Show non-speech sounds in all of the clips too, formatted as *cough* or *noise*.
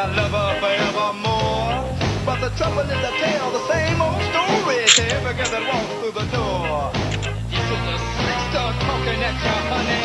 I love her forevermore. But the trouble is tell the same old story to every girl that walks through the door. Sister talking at honey.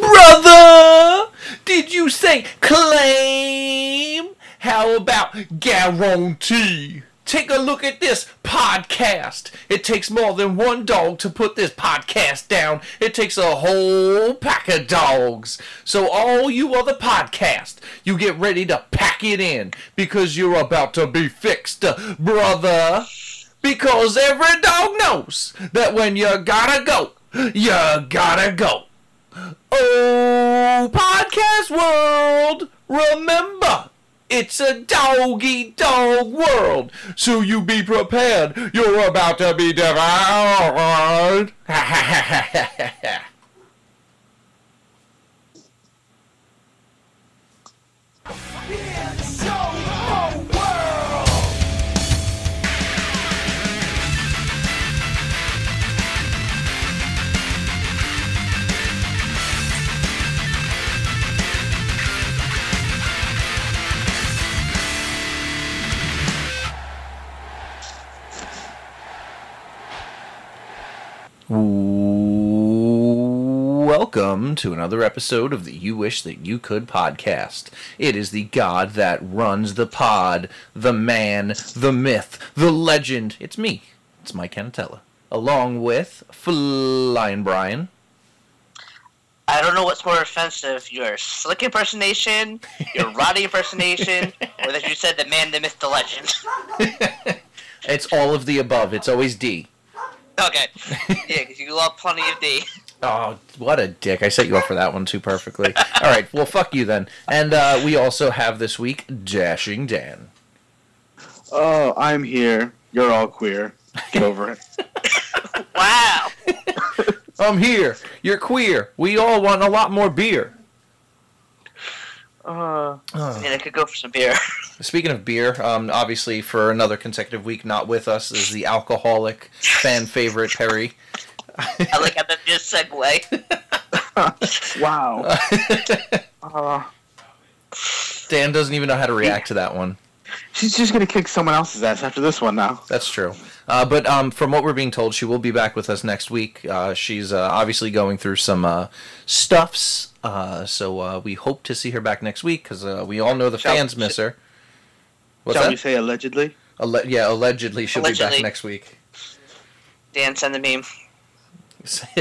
Brother, did you say claim? How about guarantee? Take a look at this podcast. It takes more than one dog to put this podcast down. It takes a whole pack of dogs. So all you other podcast, you get ready to pack it in because you're about to be fixed, brother. Because every dog knows that when you gotta go, you gotta go. Oh, podcast world, remember, it's a doggy dog world, so you be prepared. You're about to be devoured. *laughs* Welcome to another episode of the You Wish That You Could podcast. It is the God that runs the pod, the man, the myth, the legend. It's me. It's Mike Canatella. Along with Flying Brian. I don't know what's more offensive, your slick impersonation, your *laughs* Roddy impersonation, or that you said the man, the myth, the legend. *laughs* It's all of the above. It's always D. Okay. Yeah, because you love plenty of D. Oh, what a dick. I set you up for that one too perfectly. All right, well, fuck you then. And uh, we also have this week Dashing Dan. Oh, I'm here. You're all queer. Get over it. *laughs* Wow. *laughs* I'm here. You're queer. We all want a lot more beer. Uh, I mean, I could go for some beer. *laughs* Speaking of beer, um, obviously for another consecutive week not with us is the alcoholic fan favorite Perry. I like how that just segue. *laughs* wow. *laughs* Uh, Dan doesn't even know how to react to that one. she's just gonna kick someone else's ass after this one now. That's true. Uh, but um, from what we're being told, she will be back with us next week. Uh, she's uh, obviously going through some uh, stuffs, uh, so uh, we hope to see her back next week because uh, we all know the Shall- fans miss her. What's Shall that? we say allegedly? Alle- yeah, allegedly she'll be back next week. Dan, send the meme. *laughs*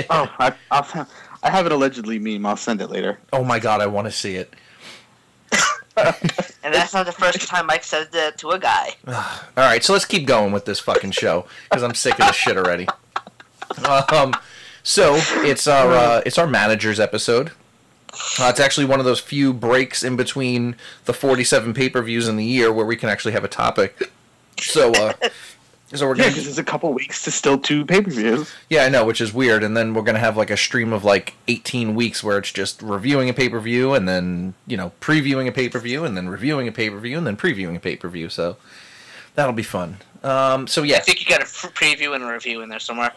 Oh, I, I'll, I have an allegedly meme. I'll send it later. oh my god, I want to see it. *laughs* And that's not the first time Mike said that to a guy. *sighs* All right, so let's keep going with this fucking show because I'm sick of this shit already. Um, so it's our uh, it's our managers episode. Uh, it's actually one of those few breaks in between the 47 pay per views in the year where we can actually have a topic. So, uh, so we're Yeah, because there's a couple weeks to still two pay per views. yeah, I know, which is weird. And then we're gonna have like a stream of like 18 weeks where it's just reviewing a pay per view and then you know previewing a pay per view and then reviewing a pay per view and then previewing a pay per view. So that'll be fun. Um, so yeah, I think you got a preview and a review in there somewhere.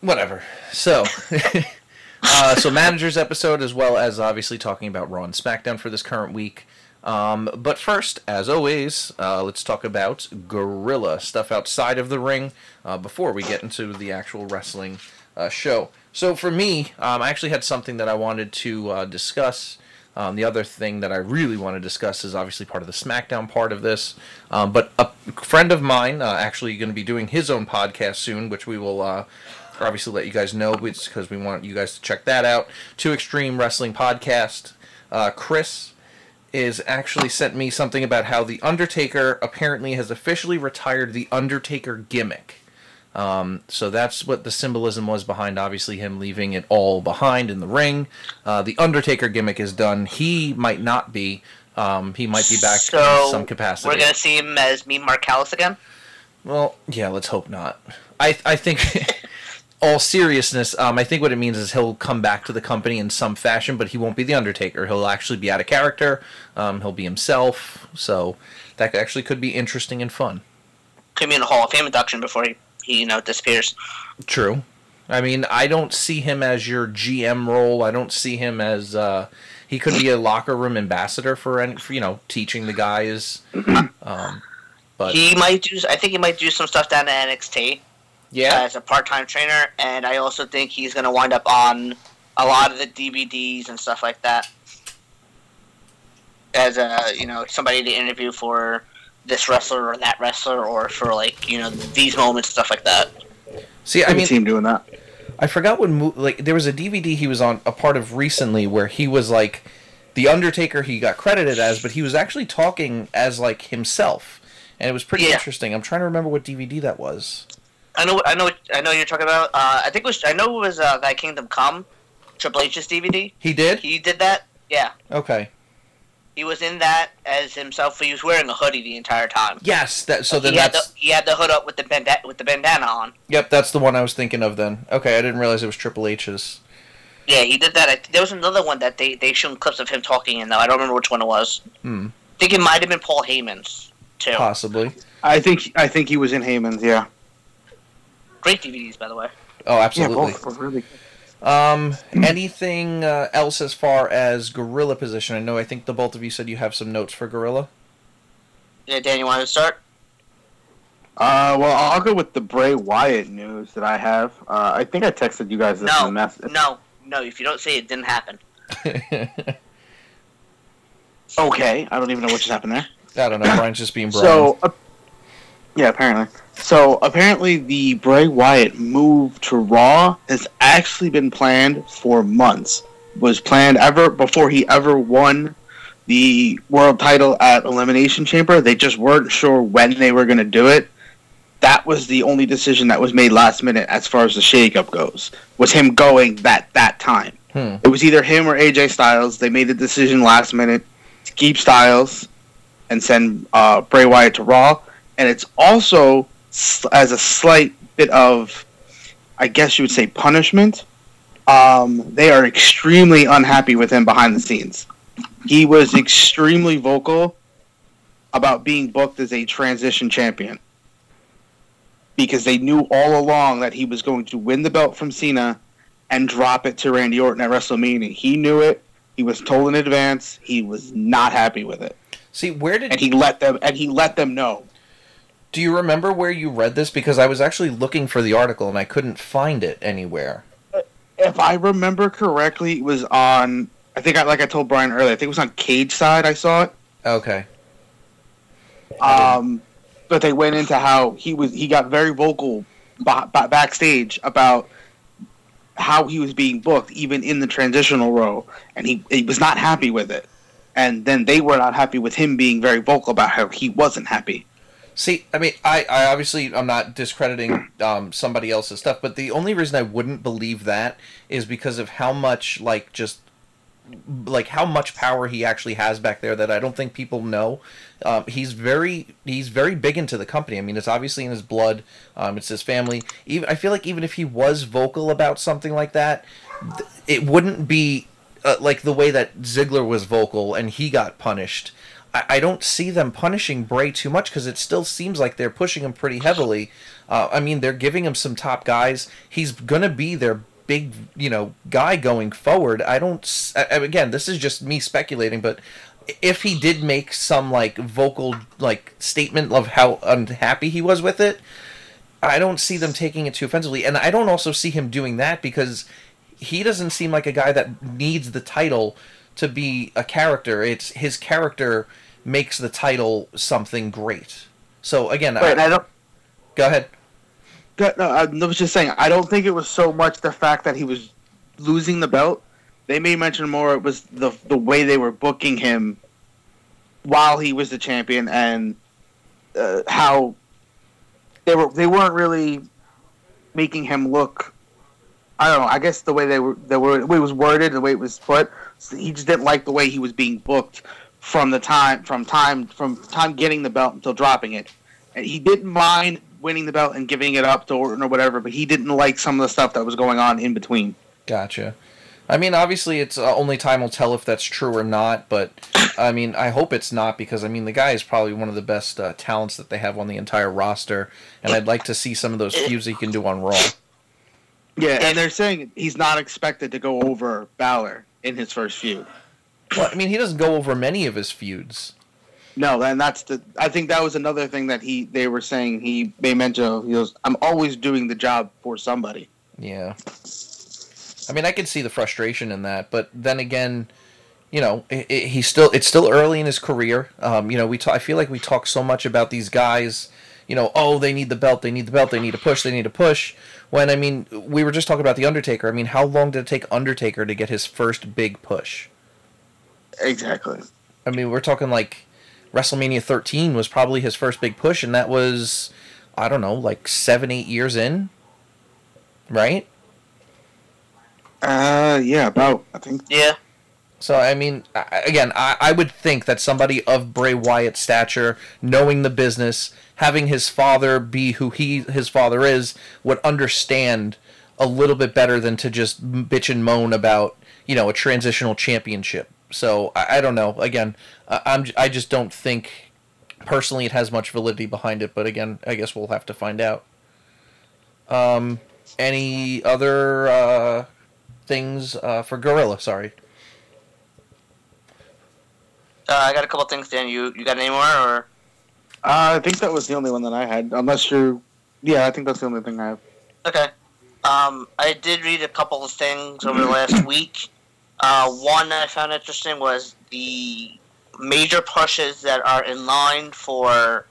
whatever. So, *laughs* uh, so managers episode as well as obviously talking about Raw and SmackDown for this current week. Um, but first, as always, uh, let's talk about Gorilla stuff outside of the ring uh, before we get into the actual wrestling uh, show. So for me, um, I actually had something that I wanted to uh, discuss. Um, the other thing that I really want to discuss is obviously part of the SmackDown part of this. Um, but a friend of mine uh, actually going to be doing his own podcast soon, which we will uh, obviously let you guys know because we want you guys to check that out. Two Extreme Wrestling Podcast. Chris is actually sent me something about how the Undertaker apparently has officially retired the Undertaker gimmick. Um, so that's what the symbolism was behind, obviously, him leaving it all behind in the ring. Uh, the Undertaker gimmick is done. He might not be. Um, he might be back so in some capacity. We're gonna see him as me, Mark Callous again. Well, yeah, let's hope not. I I think *laughs* all seriousness, um, I think what it means is he'll come back to the company in some fashion, but he won't be the Undertaker. He'll actually be out of character. Um, he'll be himself. So that actually could be interesting and fun. Could be in a Hall of Fame induction before he, he you know, disappears. True. I mean, I don't see him as your GM role. I don't see him as uh, he could be a locker room ambassador for any, for, you know, teaching the guys. *clears throat* Um, but He might do. I think he might do some stuff down at NXT yeah, as a part-time trainer, and I also think he's going to wind up on a lot of the DVDs and stuff like that as a you know somebody to interview for this wrestler or that wrestler or for like you know these moments stuff like that. see, I I mean, see him doing that. I forgot what mo- like there was a DVD he was on a part of recently where he was like the Undertaker he got credited as, but he was actually talking as like himself, and it was pretty Yeah. interesting. I'm trying to remember what DVD that was. I know, I know, I know. You're talking about. Uh, I think it was. I know it was uh, that Kingdom Come, Triple H's DVD. He did. He did that. Yeah, Okay. he was in that as himself. He was wearing a hoodie the entire time. Yes. That. So then he had the that's. he had the hood up with the banda- with the bandana on. Yep. That's the one I was thinking of. Then. Okay. I didn't realize it was Triple H's. Yeah, he did that. I, there was another one that they they showed clips of him talking in though. I don't remember which one it was. Hmm. I think it might have been Paul Heyman's too. Possibly. I think I think he was in Heyman's. Yeah. Great DVDs, by the way. Oh, absolutely. Yeah, both were really. Um, anything uh, else as far as gorilla position? I know. I think the both of you said you have some notes for gorilla. Yeah, Dan, you want to start? Uh, well, I'll go with the Bray Wyatt news that I have. Uh, I think I texted you guys this No, in the message. no, no. If you don't say it, didn't happen. *laughs* Okay, I don't even know what just happened there. I don't know. Brian's just being Brian. So, uh, yeah, apparently. So apparently, the Bray Wyatt move to Raw has actually been planned for months. Was planned ever before he ever won the world title at Elimination Chamber. They just weren't sure when they were going to do it. That was the only decision that was made last minute as far as the shakeup goes. Was him going that that time. Hmm. It was either him or AJ Styles. They made the decision last minute to keep Styles and send uh, Bray Wyatt to Raw. And it's also as a slight bit of, I guess you would say, punishment. Um, they are extremely unhappy with him behind the scenes. He was extremely vocal about being booked as a transition champion because they knew all along that he was going to win the belt from Cena and drop it to Randy Orton at WrestleMania. He knew it. He was told in advance. He was not happy with it, See, where did and he let them and he let them know. Do you remember where you read this? Because I was actually looking for the article and I couldn't find it anywhere. If I remember correctly, it was on. I think, I, like I told Brian earlier, I think it was on Cageside. I saw it. Okay. Um, but they went into how he was. He got very vocal ba- ba- backstage about how he was being booked, even in the transitional role, and he he was not happy with it. And then they were not happy with him being very vocal about how he wasn't happy. See, I mean, I, I obviously I'm not discrediting um, somebody else's stuff, but the only reason I wouldn't believe that is because of how much like just like how much power he actually has back there that I don't think people know. Um, he's very he's very big into the company. I mean, it's obviously in his blood. Um, it's his family. Even I feel like even if he was vocal about something like that, th- it wouldn't be uh, like the way that Ziggler was vocal and he got punished. I, I don't see them punishing Bray too much because it still seems like they're pushing him pretty heavily. Uh, I mean, they're giving him some top guys. He's gonna be their big, you know, guy going forward. I don't. I- again, this is just me speculating, but if he did make some like vocal like statement of how unhappy he was with it, I don't see them taking it too offensively, and I don't also see him doing that because he doesn't seem like a guy that needs the title to be a character. It's his character makes the title something great. So again, and I, I don't. go ahead. Go- No, I was just saying. I don't think it was so much the fact that he was losing the belt. They may mention more. It was the the way they were booking him while he was the champion and uh, how they were. They weren't really making him look. I don't know. I guess the way they were, they were, the way it was worded, the way it was put, he just didn't like the way he was being booked from the time, from time, from time getting the belt until dropping it. And he didn't mind winning the belt and giving it up to Orton or whatever, but he didn't like some of the stuff that was going on in between. Gotcha. I mean, obviously, it's uh, only time will tell if that's true or not. But I mean, I hope it's not because I mean, the guy is probably one of the best uh, talents that they have on the entire roster, and I'd like to see some of those feuds he can do on Raw. Yeah, If- and they're saying he's not expected to go over Balor in his first feud. Well, I mean, he doesn't go over many of his feuds. No, and that's the. I think that was another thing that he they were saying he made mention of. He goes, "I'm always doing the job for somebody." Yeah. I mean, I could see the frustration in that, but then again, you know, i i he's still it's still early in his career. Um, you know, we ta- I feel like we talk so much about these guys. You know, oh, they need the belt, they need the belt, they need to push, they need to push. When I mean, we were just talking about the Undertaker. I mean, how long did it take Undertaker to get his first big push? Exactly. I mean, we're talking like WrestleMania 13 was probably his first big push, and that was, I don't know, like seven, eight years in, right? Uh, yeah, about I think. Yeah. So I mean, again, I, I would think that somebody of Bray Wyatt's stature, knowing the business, having his father be who he his father is, would understand a little bit better than to just bitch and moan about you know a transitional championship. So I, I don't know. Again, I, I'm I just don't think personally it has much validity behind it. But again, I guess we'll have to find out. Um, any other uh, things uh, for Gorilla? Sorry. Uh, I got a couple things, Dan. You you got any more or? Uh, I think that was the only one that I had. Unless you're, yeah, I think that's the only thing I have. Okay. Um, I did read a couple of things over the last *clears throat* week. Uh, one that I found interesting was the major pushes that are in line for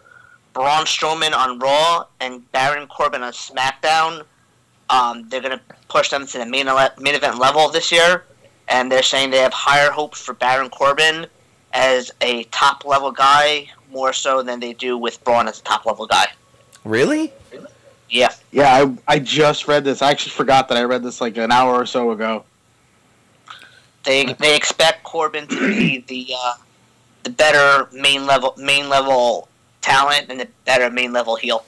Braun Strowman on Raw and Baron Corbin on SmackDown. Um, they're going to push them to the main, ele- main event level this year, and they're saying they have higher hopes for Baron Corbin as a top level guy more so than they do with Braun as a top level guy. Really? Yeah. Yeah, I I just read this. I actually forgot that I read this like an hour or so ago. They they expect Corbin to be the uh, the better main level main level talent and the better main level heel.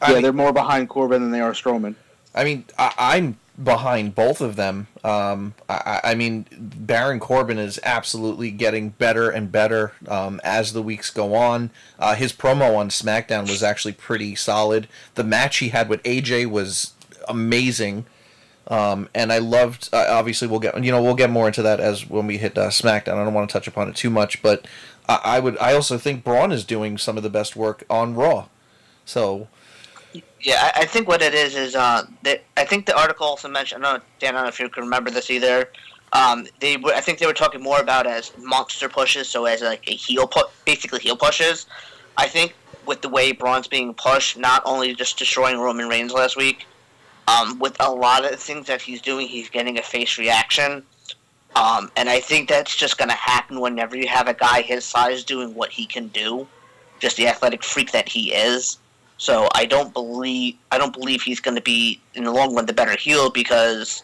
I yeah, mean- they're more behind Corbin than they are Strowman. I mean, I, I'm behind both of them. Um, I, I mean, Baron Corbin is absolutely getting better and better um, as the weeks go on. Uh, his promo on SmackDown was actually pretty solid. The match he had with AJ was amazing. Um, and I loved. Uh, obviously, we'll get you know we'll get more into that as when we hit uh, SmackDown. I don't want to touch upon it too much, but I, I would. I also think Braun is doing some of the best work on Raw. So Yeah, I, I think what it is is uh, that I think the article also mentioned. I don't know, Dan, I don't know if you can remember this either. Um, they were, I think they were talking more about as monster pushes, so as like a heel put, basically heel pushes. I think with the way Braun's being pushed, not only just destroying Roman Reigns last week, um, with a lot of the things that he's doing, he's getting a face reaction. Um, and I think that's just going to happen whenever you have a guy his size doing what he can do, just the athletic freak that he is. So I don't believe I don't believe he's going to be in the long run the better heel because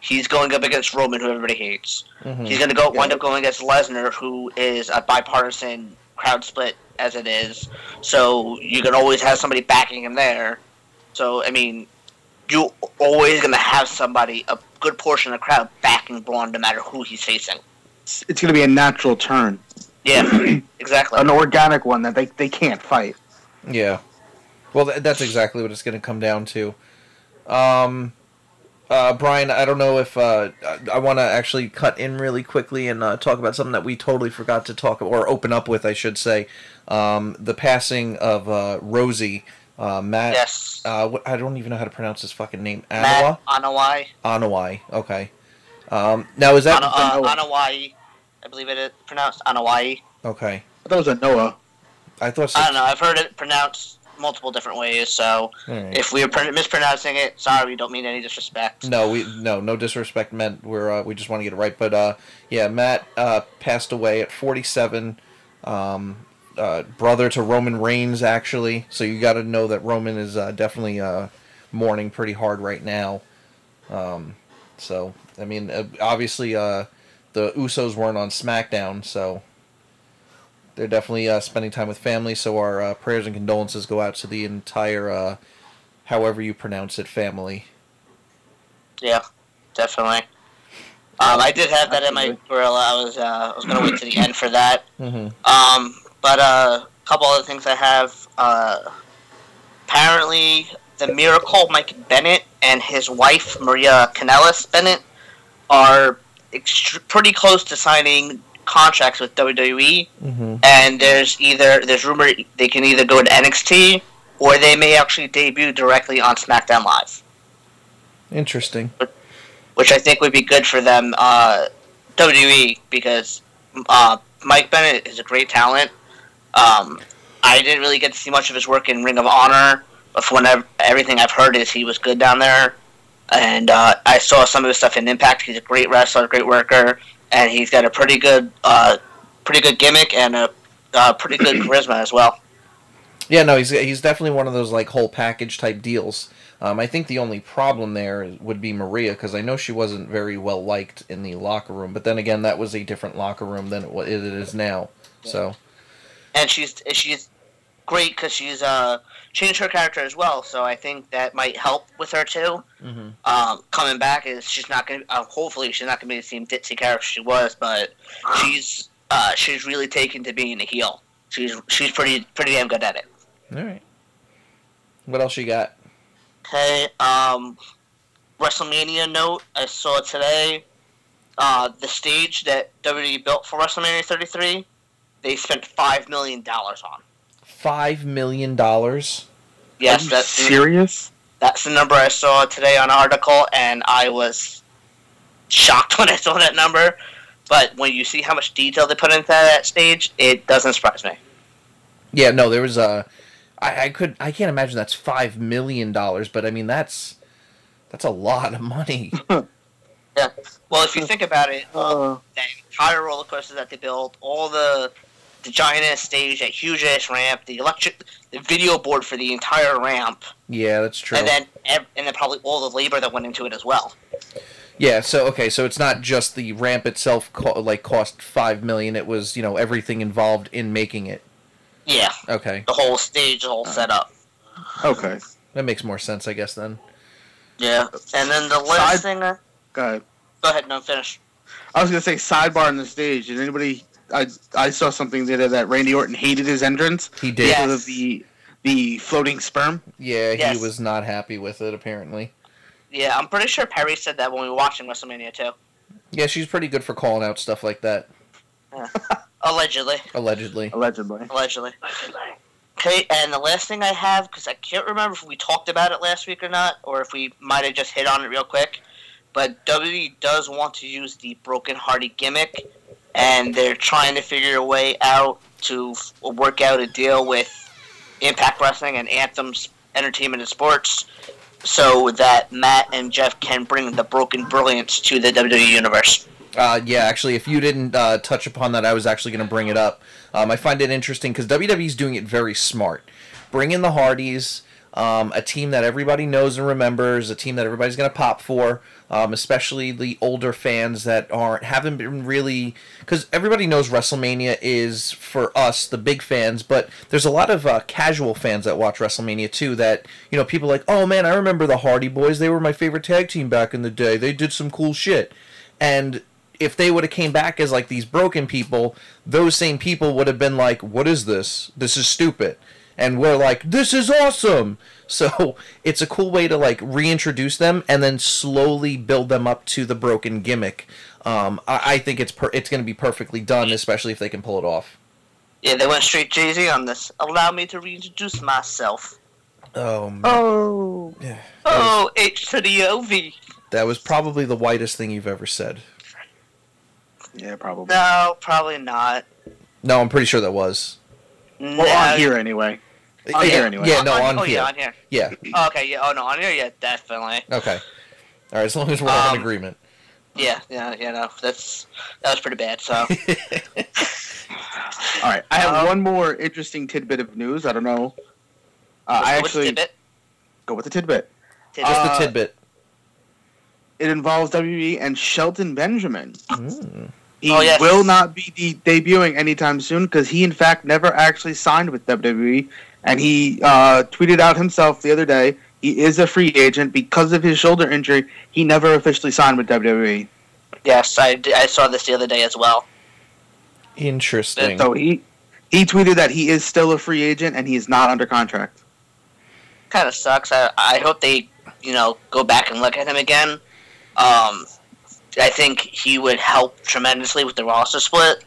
he's going up against Roman, who everybody hates. mhm. He's going to go wind up going against Lesnar, who is a bipartisan crowd split as it is. So you can always have somebody backing him there. So I mean, you're always going to have somebody, a good portion of the crowd backing Braun, no matter who he's facing. It's, it's going to be a natural turn, Yeah, *clears throat* exactly. an organic one that they, they can't fight. Yeah. Well, that's exactly what it's going to come down to. Um, uh, Brian, I don't know if uh, I- I want to actually cut in really quickly and uh, talk about something that we totally forgot to talk or open up with, I should say. Um, the passing of uh, Rosie, uh, Matt. yes. Uh, what, I don't even know how to pronounce his fucking name. Anawa? Matt Anawai. Anawai. Okay. Um, now is that Ana, uh, Anawai. I believe it is pronounced Anawai. okay? I thought it was a Noah. I thought. So. I don't know. I've heard it pronounced multiple different ways. So right. if we are mispronouncing it, sorry. We don't mean any disrespect. No, we no no disrespect meant we're uh, we just want to get it right. But uh, yeah, Matt uh, passed away at 47. Um, uh, brother to Roman Reigns, actually. So you got to know that Roman is uh, definitely uh, mourning pretty hard right now. Um, so I mean, obviously, uh, the Usos weren't on SmackDown, so they're definitely uh, spending time with family. So our uh, prayers and condolences go out to the entire, uh, however you pronounce it, family. Yeah, definitely. Um, I did have that in my Absolutely. gorilla. I was uh, I was gonna wait to the end for that. Mm-hmm. Um, but uh, a couple other things I have. Uh, apparently, the Miracle Mike Bennett and his wife Maria Kanellis Bennett are ext- pretty close to signing contracts with WWE, Mm-hmm. and there's either there's rumor they can either go to NXT or they may actually debut directly on SmackDown Live, Interesting. which I think would be good for them uh, WWE because uh, Mike Bennett is a great talent. Um, I didn't really get to see much of his work in Ring of Honor, but from whenever, everything I've heard is he was good down there. And uh, I saw some of his stuff in Impact. He's a great wrestler, great worker, and he's got a pretty good, uh, pretty good gimmick and a uh, pretty good *clears throat* charisma as well. Yeah, no, he's he's definitely one of those like whole package type deals. Um, I think the only problem there would be Maria because I know she wasn't very well liked in the locker room. But then again, that was a different locker room than it, it is now. So and she's she's great because she's uh changed her character as well. So I think that might help with her too. Mhm. Um, coming back is she's not gonna. Uh, hopefully, she's not gonna be the same ditzy character she was, but she's uh she's really taken to being a heel. She's she's pretty pretty damn good at it. all right, what else you got? Okay, um, WrestleMania note I saw today. Uh, the stage that WWE built for WrestleMania 33, they spent five million dollars on. Five million dollars. Yes, Are you that's serious? That's the number I saw today on an article, and I was shocked *laughs* when I saw that number. But when you see how much detail they put into that stage, it doesn't surprise me. Yeah, no, there was a. I, I could I can't imagine that's five million dollars, but I mean that's that's a lot of money. *laughs* Yeah. Well, if you think about it, Uh, the entire roller coaster that they built, all the the giant ass stage, that huge ass ramp, the electric, the video board for the entire ramp, yeah, that's true. and then and then probably all the labor that went into it as well. Yeah, so okay, so it's not just the ramp itself co- like cost 5 million, it was, you know, everything involved in making it. Yeah, Okay. the whole stage, the whole setup. okay. That makes more sense, I guess then. Yeah, and then the last Side- thing. I, Go ahead. go ahead, no finish. I was gonna say sidebar on the stage. Did anybody? I I saw something the other that Randy Orton hated his entrance He did. Yeah. because of the the floating sperm. Yeah, he Yes. was not happy with it apparently. Yeah, I'm pretty sure Perry said that when we were watching WrestleMania too. Yeah, she's pretty good for calling out stuff like that, Allegedly. allegedly. Allegedly. Allegedly. Okay, and the last thing I have, because I can't remember if we talked about it last week or not, or if we might have just hit on it real quick, but WWE does want to use the Broken Hardy gimmick, and they're trying to figure a way out to work out a deal with Impact Wrestling and Anthem's Entertainment and Sports so that Matt and Jeff can bring the Broken Brilliance to the WWE Universe. Uh, yeah, actually, if you didn't uh, touch upon that, I was actually going to bring it up. Um, I find it interesting because WWE's doing it very smart. Bring in the Hardys, um, a team that everybody knows and remembers, a team that everybody's going to pop for, um, especially the older fans that aren't haven't been really because everybody knows WrestleMania is for us the big fans, but there's a lot of uh, casual fans that watch WrestleMania too. That you know, people like, oh man, I remember the Hardy Boys. They were my favorite tag team back in the day. They did some cool shit, and if they would have came back as like these broken people, those same people would have been like, "What is this? This is stupid." And we're like, "This is awesome." So, it's a cool way to like reintroduce them and then slowly build them up to the broken gimmick. Um, I, I think it's per- it's going to be perfectly done, especially if they can pull it off. Yeah, they went straight Jay Z on this. Allow me to reintroduce myself. Oh, man. Oh. Yeah. Oh, H to the OV. that was probably the whitest thing you've ever said. Yeah, probably. No, probably not. No, I'm pretty sure that was. Well, No. on here anyway. On yeah, here anyway. Yeah, no, on, oh, here. yeah, on here. Yeah. Oh, okay, yeah. Oh no, on here, yeah, definitely. Okay. All right, as long as we're all in Um, agreement. Yeah, yeah, yeah. No, that's that was pretty bad. So, *laughs* All right. I have Um, one more interesting tidbit of news. I don't know. Uh, I what's the actually tidbit? go with the tidbit. Tidbit. Just Uh, the tidbit. It involves WWE and Shelton Benjamin. Mm. He Oh, yes. will not be de- debuting anytime soon because he, in fact, never actually signed with WWE. And he uh, tweeted out himself the other day he is a free agent because of his shoulder injury. He never officially signed with WWE. yes, I saw this the other day as well. Interesting. So he he tweeted that he is still a free agent and he is not under contract. kind of sucks. I I hope they you know go back and look at him again. Um, I think he would help tremendously with the roster split.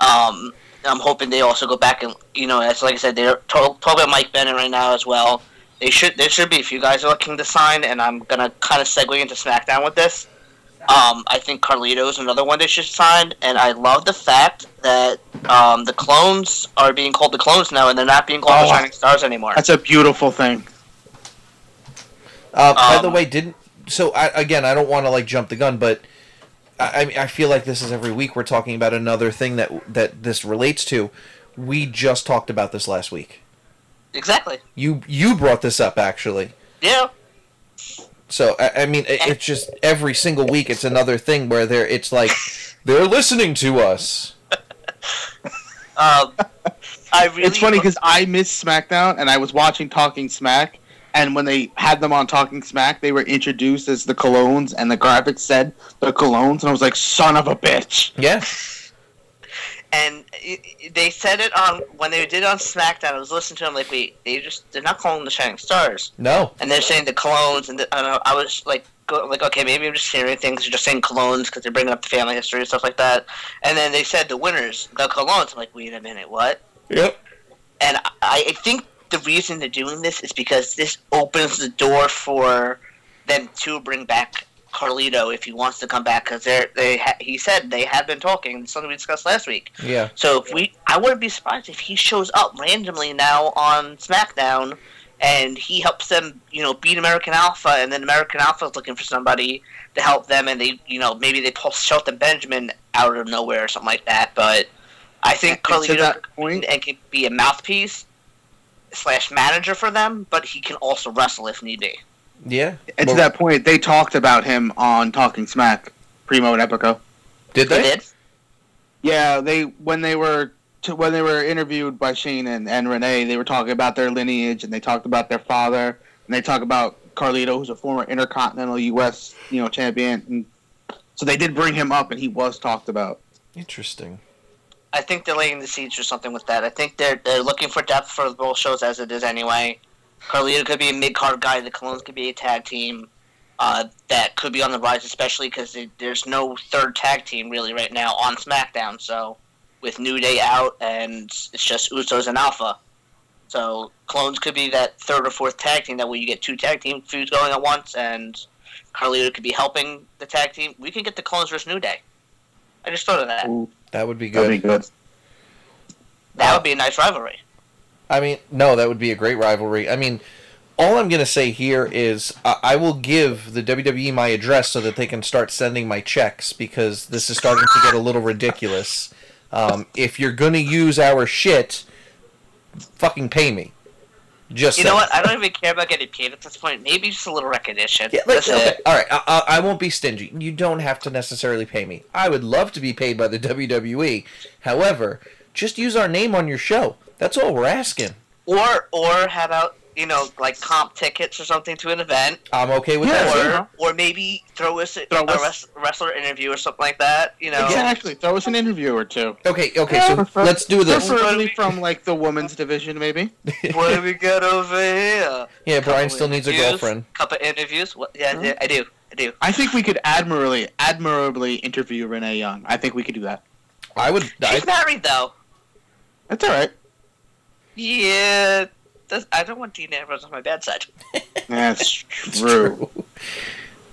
Um, I'm hoping they also go back and you know, as like I said, they're talking about Mike Bennett right now as well. They should there should be a few guys are looking to sign, and I'm gonna kind of segue into SmackDown with this. Um, I think Carlito is another one they should sign, and I love the fact that um, the Colóns are being called the Colóns now, and they're not being called Oh, the Shining Stars anymore. That's a beautiful thing. Uh, by the Um, way, didn't so I, again? I don't want to like jump the gun, but I, I feel like this is every week we're talking about another thing that that this relates to. We just talked about this last week. Exactly. You you brought this up actually. Yeah. So I, I mean, it, it's just every single week it's another thing where they're it's like *laughs* they're listening to us. Um, I really. it's funny because I missed SmackDown and I was watching Talking Smack, and when they had them on Talking Smack, they were introduced as the Colóns, and the graphics said the Colóns, and I was like, "Son of a bitch!" Yeah, and it, it- they said it on when they did it on SmackDown. I was listening to them like, wait, they just they're not calling them the Shining Stars, no, and they're saying the Colóns, and the, I, I was like, go, like okay, maybe I'm just hearing things. They're just saying Colóns because they're bringing up the family history and stuff like that. And then they said the winners, the Colóns. I'm like, wait a minute, what? yep, And I, I think the reason they're doing this is because this opens the door for them to bring back Carlito if he wants to come back because they're they ha- he said they have been talking. Something we discussed last week. yeah, So if we, I wouldn't be surprised if he shows up randomly now on SmackDown, and he helps them, you know, beat American Alpha, and then American Alpha is looking for somebody to help them, and they, you know, maybe they pull Shelton Benjamin out of nowhere or something like that. But I think Carlito that point- and can be a mouthpiece slash manager for them, but he can also wrestle if need be. yeah. And Well, to that point, they talked about him on Talking Smack, Primo and Epico. did They they? did. Yeah, they when they were to, when they were interviewed by Shane and, and Renee, they were talking about their lineage and they talked about their father and they talked about Carlito, who's a former Intercontinental U.S. you know champion. And so they did bring him up, and he was talked about. Interesting. I think they're laying the seeds or something with that. I think they're they're looking for depth for both shows as it is anyway. Carlito could be a mid card guy. The Colóns could be a tag team uh, that could be on the rise, especially because there's no third tag team really right now on SmackDown. So with New Day out and it's just Usos and Alpha, so Colóns could be that third or fourth tag team. That way you get two tag team feuds going at once, and Carlito could be helping the tag team. We can get the Colóns versus New Day. I just thought of that. Ooh, That would be that'd good. be good. That would be a nice rivalry. I mean, no, that would be a great rivalry. I mean, all I'm gonna say here is I, I will give the WWE my address so that they can start sending my checks because this is starting to get a little ridiculous. Um, if you're gonna use our shit, fucking pay me. Just You know what? I don't even care about getting paid at this point. Maybe just a little recognition. Yeah, like, okay, it. all right. I, I, I won't be stingy. You don't have to necessarily pay me. I would love to be paid by the *laughs* WWE. However, just use our name on your show. That's all we're asking. Or, or how about you know, like comp tickets or something to an event, I'm okay with Yeah, that. sure. too. or or maybe throw us a, Throw a us- wrest- wrestler interview or something like that. You know, Exactly. Throw us an interview or two. Okay, okay. Yeah, So prefer- let's do this. Preferably from like the women's division, maybe. *laughs* what do we got over here? Yeah, Brian still needs a interviews, girlfriend. Couple interviews. What, yeah, yeah, I do. I do. I think we could admirably, admirably interview Renee Young. I think we could do that. I would. I, She's married though. That's all right. Yeah. That's, I don't want Dean Ambrose on my bad side. *laughs* That's *laughs* it's true.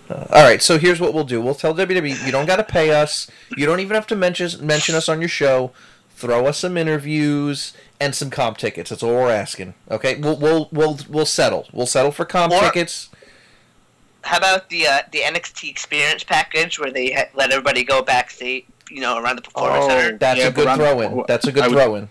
Uh, all right, so here's what we'll do. We'll tell WWE you don't got to pay us. You don't even have to mention mention us on your show. Throw us some interviews and some comp tickets. That's all we're asking. Okay, we'll we'll we'll we'll settle. We'll settle for comp Or- tickets. How about the uh, the NXT Experience package where they ha- let everybody go backstage, you know, around the performance Oh. center? That's Yeah, a good throw in. That's a good I would- throw in.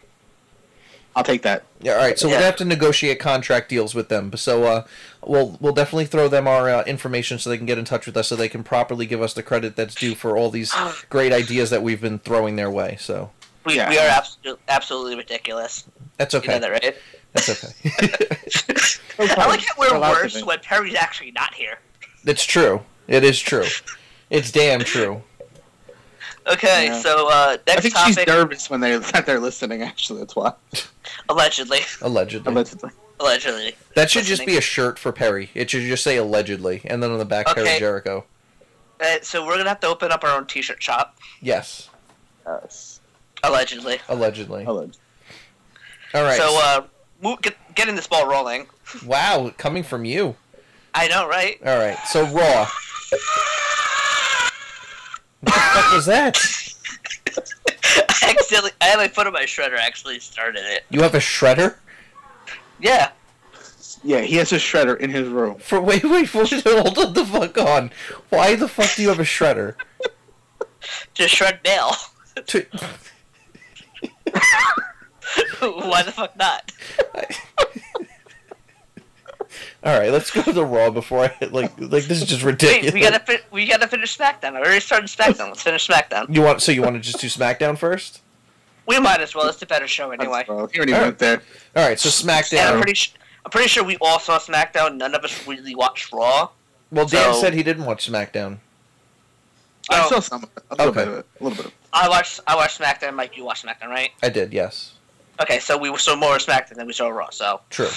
I'll take that. Yeah, all right. So we're Yeah. gonna have to negotiate contract deals with them. So uh, we'll we'll definitely throw them our uh, information so they can get in touch with us, so they can properly give us the credit that's due for all these *sighs* great ideas that we've been throwing their way. So We, Yeah. we are absolutely absolutely ridiculous. that's okay. You okay. know that, right? That's okay. *laughs* I like how we're worse when Perry's actually not here. it's true. It is true. It's damn true. Okay, Yeah. so uh, I next think she's nervous when they *laughs* that they're listening. Actually, that's why. allegedly. Allegedly. Allegedly. Allegedly. That should just be a shirt for Perry. It should just say allegedly, and then on the back Perry Jericho. Uh, so we're gonna have to open up our own T-shirt shop. Yes, Yes. Allegedly. allegedly. Hello. All right. So uh, move, get, getting this ball rolling. wow, coming from you. I know, right? All right. So Raw. What the fuck was that? I *laughs* accidentally, I had my foot on my shredder. Actually, started it. You have a shredder? Yeah. Yeah, he has a shredder in his room. For wait, wait, *laughs* wait, hold on the fuck on. Why the fuck do you have a shredder? To shred mail. To, *laughs* Why the fuck not? All right, let's go to Raw before I like like this is just Wait, ridiculous. we gotta fi- we gotta finish SmackDown. I already started SmackDown. Let's finish SmackDown. You want so you want to just do SmackDown first? We might as well. It's a better show anyway. Well, he already Alright. went there. All right, so And I'm SmackDown. pretty sure. I'm pretty sure we all saw SmackDown. None of us really watched Raw. Well, Dan so- said he didn't watch SmackDown. I Oh. saw some. A little Okay. bit of it. A little bit of it. I watched. I watched SmackDown. Mike, you watched SmackDown, right? I did, yes. Okay, so we saw more SmackDown than we saw Raw. So True.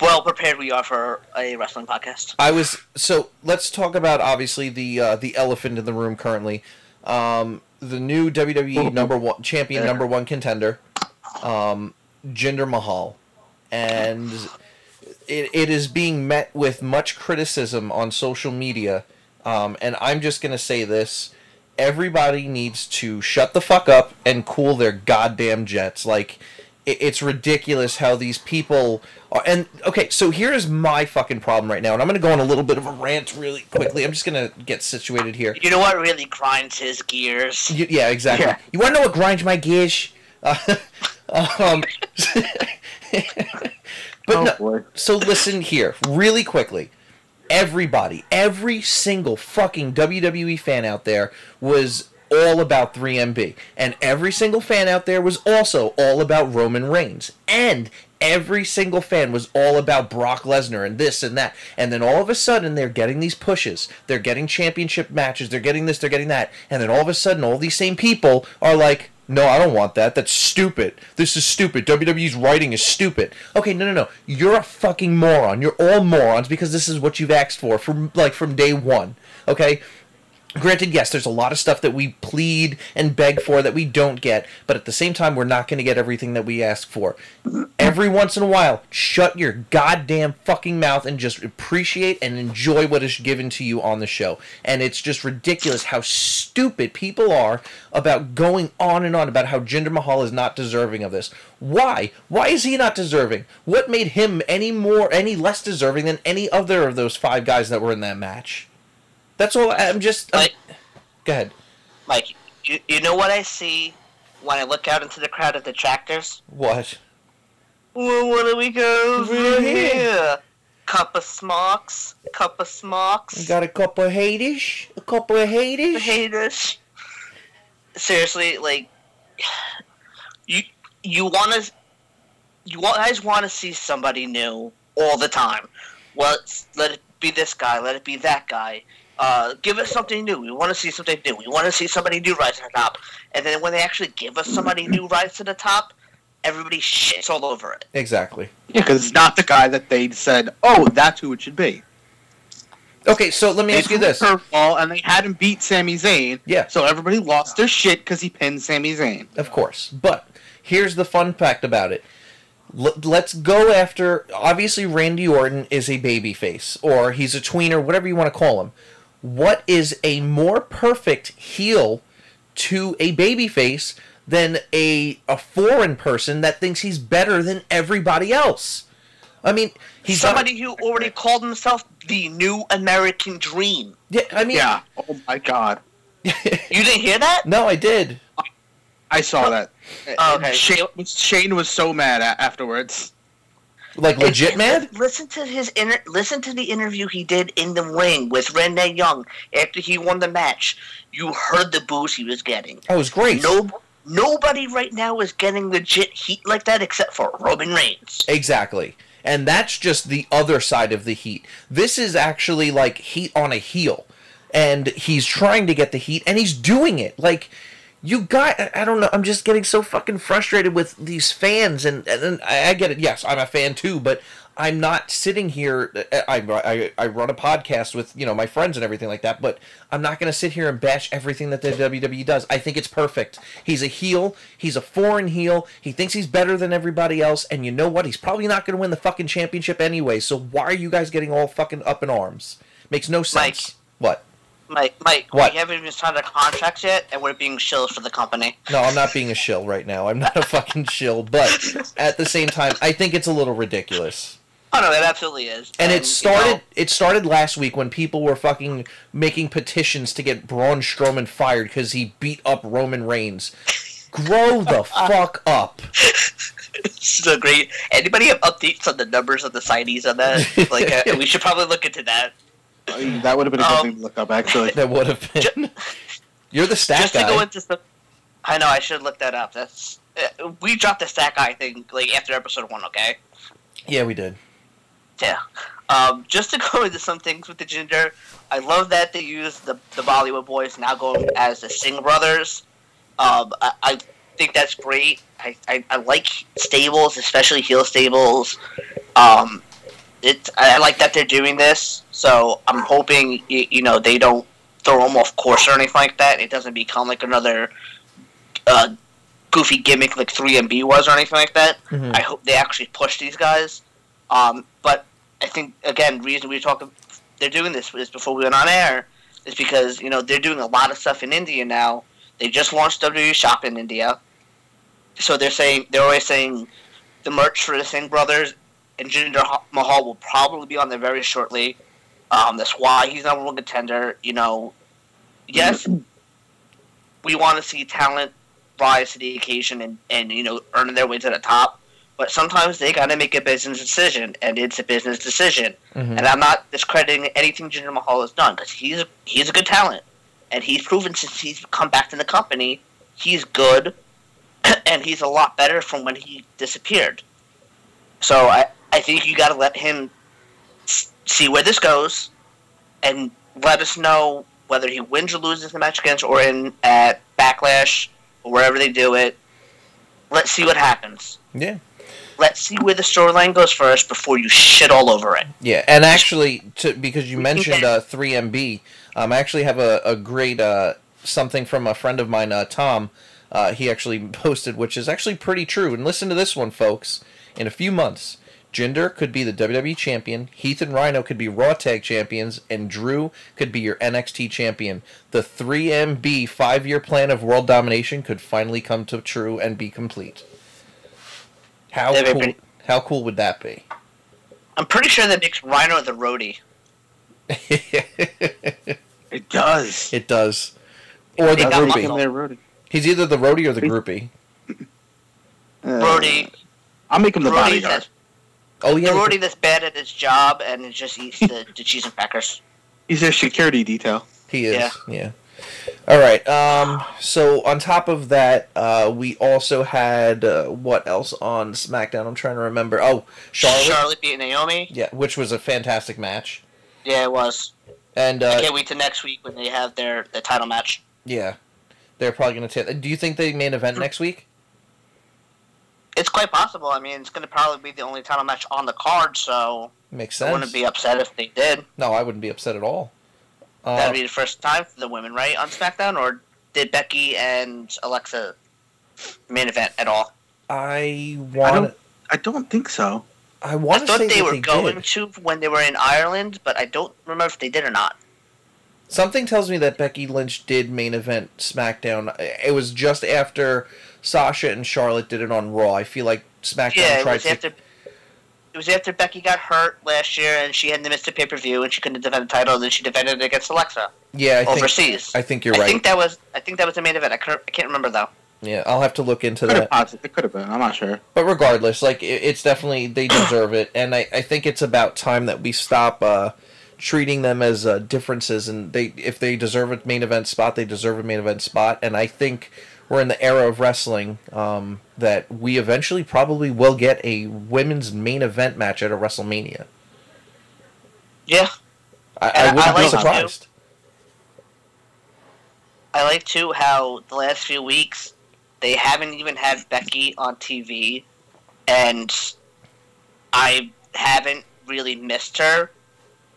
Well prepared we are for a wrestling podcast. I was so. Let's talk about obviously the uh, the elephant in the room currently, um, the new WWE number one champion, number one contender, um, Jinder Mahal, and it, it is being met with much criticism on social media. Um, and I'm just gonna say this: everybody needs to shut the fuck up and cool their goddamn jets. Like, it, it's ridiculous how these people are. And okay, so here's my fucking problem right now, and I'm gonna go on a little bit of a rant really quickly. I'm just gonna get situated here. You know what really grinds his gears? Y- yeah, exactly. Yeah. You want to know what grinds my gears? Uh, *laughs* um, *laughs* but oh no, boy. so listen here, really quickly. Everybody, every single fucking WWE fan out there was all about 3MB. And every single fan out there was also all about Roman Reigns. And every single fan was all about Brock Lesnar and this and that. And then all of a sudden they're getting these pushes. They're getting championship matches. They're getting this, they're getting that. And then all of a sudden all these same people are like, no, I don't want that. That's stupid. This is stupid. WWE's writing is stupid. Okay, no, no, no. You're a fucking moron. You're all morons because this is what you've asked for from like from day one. Okay. Granted, yes, there's a lot of stuff that we plead and beg for that we don't get, but at the same time, we're not going to get everything that we ask for. Every once in a while, shut your goddamn fucking mouth and just appreciate and enjoy what is given to you on the show. And it's just ridiculous how stupid people are about going on and on about how Jinder Mahal is not deserving of this. Why? Why is he not deserving? What made him any more, any less deserving than any other of those five guys that were in that match? That's all. I'm just. I'm- Like, go ahead. Mike, you, you know what I see when I look out into the crowd of detractors? What? Well, what do we go Over over here. Cup of smocks, cup of smocks. You got a couple of haters? A couple of haters? haters. Seriously, like you you want to you guys want to see somebody new all the time. Well, let it be this guy, let it be that guy. Uh, give us something new. We want to see something new. We want to see somebody new rise to the top. And then when they actually give us somebody *clears throat* new rise to the top, everybody shits all over it. Exactly. Yeah, because it's not the guy that they said, oh, that's who it should be. Okay, so let me They ask you this. Curveball, and they had him beat Sami Zayn. Yeah. So everybody lost their shit because he pinned Sami Zayn. Of course. But here's the fun fact about it. L- let's go after. Obviously, Randy Orton is a babyface, or he's a tweener, whatever you want to call him. What is a more perfect heel to a babyface than a a foreign person that thinks he's better than everybody else? I mean, he's not- somebody who already called himself the new American Dream. yeah, I mean, Yeah. Oh my god. *laughs* You didn't hear that? no, I did. I saw that. Oh, okay. Shane, Shane was so mad afterwards. Like legit And- mad. Listen to his inter- listen to the interview he did in the ring with Renee Young after he won the match. You heard the boos he was getting. Oh, it was great. No, nobody right now is getting legit heat like that except for Roman Reigns. Exactly. And that's just the other side of the heat. This is actually like heat on a heel. And he's trying to get the heat and he's doing it. Like you got I don't know. I'm just getting so fucking frustrated with these fans, and and, and I, I get it. Yes, I'm a fan too, but I'm not sitting here. I, I I run a podcast with you know my friends and everything like that, but I'm not going to sit here and bash everything that the WWE does. I think it's perfect. He's a heel. He's a foreign heel. He thinks he's better than everybody else, and you know what? He's probably not going to win the fucking championship anyway. So why are you guys getting all fucking up in arms? Makes no sense. Mike. What? Mike, Mike, What? we haven't even signed our contracts yet, and we're being shills for the company. No, I'm not being a shill right now. I'm not a fucking shill, but at the same time, I think it's a little ridiculous. Oh no, it absolutely is. And it you started. know, It started last week when people were fucking making petitions to get Braun Strowman fired because he beat up Roman Reigns. Grow the fuck up. so great. Anybody have updates on the numbers of the signees on that? *laughs* Like, uh, we should probably look into that. Uh, That would have been a good Um, thing to look up, actually. *laughs* That would have been. You're the stat Just to go into some. I know I should look that up. That's uh, we dropped the stack guy thing like after episode one. Okay. yeah, we did. Yeah. Um, just to *laughs* go into some things with the Jinder, I love that they use the the Bollywood boys now going as the Singh brothers. Um, I, I think that's great. I, I, I like stables, especially heel stables. Um, it I like that they're doing this. So I'm hoping you, you know they don't throw them off course or anything like that. It doesn't become like another uh, goofy gimmick like 3MB was or anything like that. Mhm. I hope they actually push these guys. Um, but I think again, reason we were talking, they're doing this is before we went on air, is because you know they're doing a lot of stuff in India now. They just launched WWE Shop in India, so they're saying they're always saying the merch for the Singh brothers and Jinder Mahal will probably be on there very shortly. Um, that's why he's number one contender. You know, yes, we want to see talent rise to the occasion and, and you know earning their way to the top. But sometimes they got to make a business decision, and it's a business decision. Mhm. And I'm not discrediting anything Jinder Mahal has done because he's a, he's a good talent, and he's proven since he's come back to the company, he's good, *clears throat* and he's a lot better from when he disappeared. So I I think you got to let him see where this goes, and let us know whether he wins or loses the match against or in at Backlash or wherever they do it. Let's see what happens. Yeah. Let's see where the storyline goes first before you shit all over it. Yeah, and actually, to, because you mentioned uh, 3MB, um, I actually have a, a great uh, something from a friend of mine, uh, Tom. Uh, he actually *laughs* posted, which is actually pretty true. And listen to this one, folks. In a few months, Jinder could be the WWE champion, Heath and Rhino could be Raw Tag champions, and Drew could be your NXT champion. The 3MB five year plan of world domination could finally come to true and be complete. How That'd cool? pretty- How cool would that be? I'm pretty sure that makes Rhino the roadie. *laughs* It does. It does. Or the They got Roadie. groupie. Roadie. He's either the roadie or the groupie. Uh, Roadie, I'll make him the roadie bodyguard. That's, Oh the yeah. roadie that's bad at his job and it just eats the, the cheese and crackers. He's their security detail. He is. Yeah. Yeah. All right. Um. So on top of that, uh, we also had uh, what else on SmackDown? I'm trying to remember. Oh, Charlotte. Charlotte beat Naomi. Yeah, which was a fantastic match. Yeah, it was. And I uh, can't wait to next week when they have their, the title match. yeah, they're probably going to take. Do you think they main event next week? It's quite possible. I mean, it's going to probably be the only title match on the card, so Makes I wouldn't be upset if they did. No, I wouldn't be upset at all. Uh, That'd be the first time for the women, right, on SmackDown? Or did Becky and Alexa main event at all? I I want. don't- I don't think so. I I want to thought say they that were they going did. to when they were in Ireland, but I don't remember if they did or not. Something tells me that Becky Lynch did main event SmackDown. It was just after Sasha and Charlotte did it on Raw. I feel like SmackDown Yeah, it tried was to. after. It was after Becky got hurt last year, and she had to miss the pay per view, and she couldn't defend the title. And then she defended it against Alexa yeah, I think overseas. I think you're right. I right. think that was. I think that was the main event. I, couldn't, I can't remember though. yeah, I'll have to look into Could that. possibly. It could have been. I'm not sure. But regardless, like it, it's definitely they deserve it, and I, I think it's about time that we stop uh, treating them as uh, differences. And they if they deserve a main event spot, they deserve a main event spot. And I think we're in the era of wrestling um, that we eventually probably will get a women's main event match at a WrestleMania. Yeah, I, I wouldn't be like too. surprised. I like too how the last few weeks they haven't even had Becky on TV, and I haven't really missed her.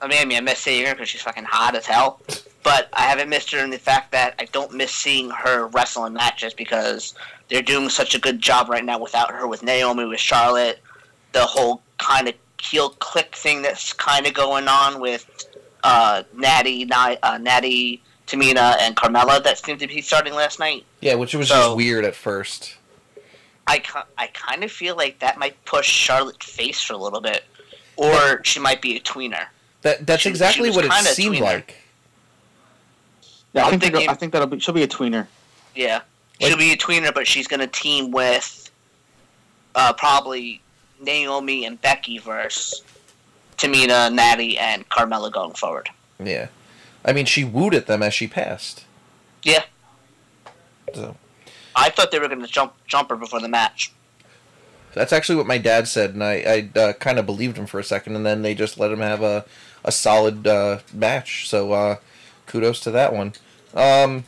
I mean, I mean, I miss seeing her because she's fucking hot as hell. But I haven't missed her in the fact that I don't miss seeing her wrestle in matches because they're doing such a good job right now without her, with Naomi, with Charlotte, the whole kind of heel click thing that's kind of going on with uh, Natty, uh, Natty, Tamina, and Carmella that seemed to be starting last night. Yeah, which was So- just weird at first. I, I kind of feel like that might push Charlotte face for a little bit, or she might be a tweener. That that's She- she exactly was what it kinda seemed tweener. like. Yeah, I I'm think that'll- thinking- I think that'll be she'll be a tweener. Yeah, Like- she'll be a tweener, but she's gonna team with uh, probably Naomi and Becky versus Tamina, Natty, and Carmella going forward. Yeah, I mean, she wooed at them as she passed. Yeah. So I thought they were gonna jump jump her before the match. that's actually what my dad said, and I I uh, kind of believed him for a second, and then they just let him have a a solid uh, match. So uh, kudos to that one. Um,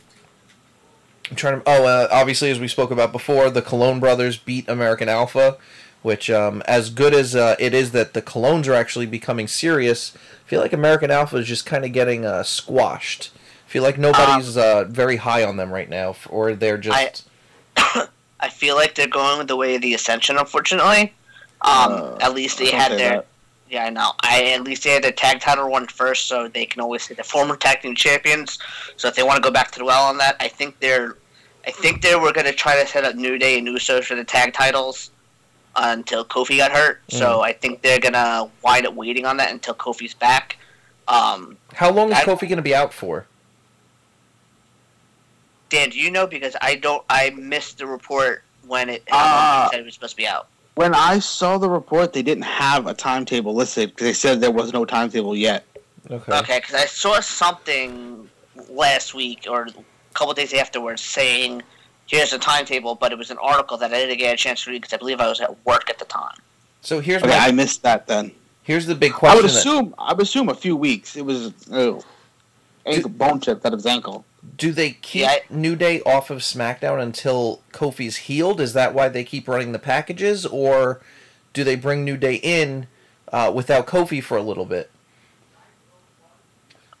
I'm trying to. Oh, uh, obviously, as we spoke about before, the Colón brothers beat American Alpha, which, um, as good as uh, it is that the Colóns are actually becoming serious, I feel like American Alpha is just kind of getting uh, squashed. I feel like nobody's uh, very high on them right now, or they're just. *coughs* I feel like they're going the way of the Ascension, unfortunately. Um, Uh, at least they had their that. Yeah, I know. I at least they had the tag title one first, so they can always say the former tag team champions. So if they want to go back to the well on that, I think they're, I think they were going to try to set up New Day and Usos for the tag titles uh, until Kofi got hurt. So I think they're gonna wind up waiting on that until Kofi's back. Um, How long is I- Kofi going to be out for? Dan, do you know? Because I don't. I missed the report when it Ah. said it was supposed to be out. When I saw the report, they didn't have a timetable listed because they said there was no timetable yet. Okay. Okay, because I saw something last week or a couple days afterwards saying, "Here's the timetable," but it was an article that I didn't get a chance to read because I believe I was at work at the time. So here's Okay, my, I missed that then. here's the big question. I question. would that- assume I would assume a few weeks. It was oh, ankle bone chip out of his ankle. Do they keep Yeah, I- New Day off of SmackDown until Kofi's healed? Is that why they keep running the packages, or do they bring New Day in uh, without Kofi for a little bit?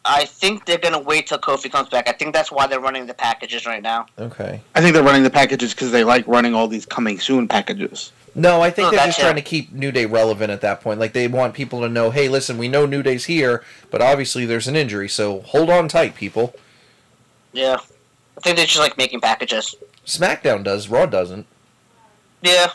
I think they're gonna wait till Kofi comes back. I think that's why they're running the packages right now. Okay. I think they're running the packages because they like running all these coming soon packages. No, I think Oh, they're just it. trying to keep New Day relevant at that point. Like they want people to know, hey, listen, we know New Day's here, but obviously there's an injury, so hold on tight, people. Yeah, I think they're just like making packages. SmackDown does, Raw doesn't. Yeah,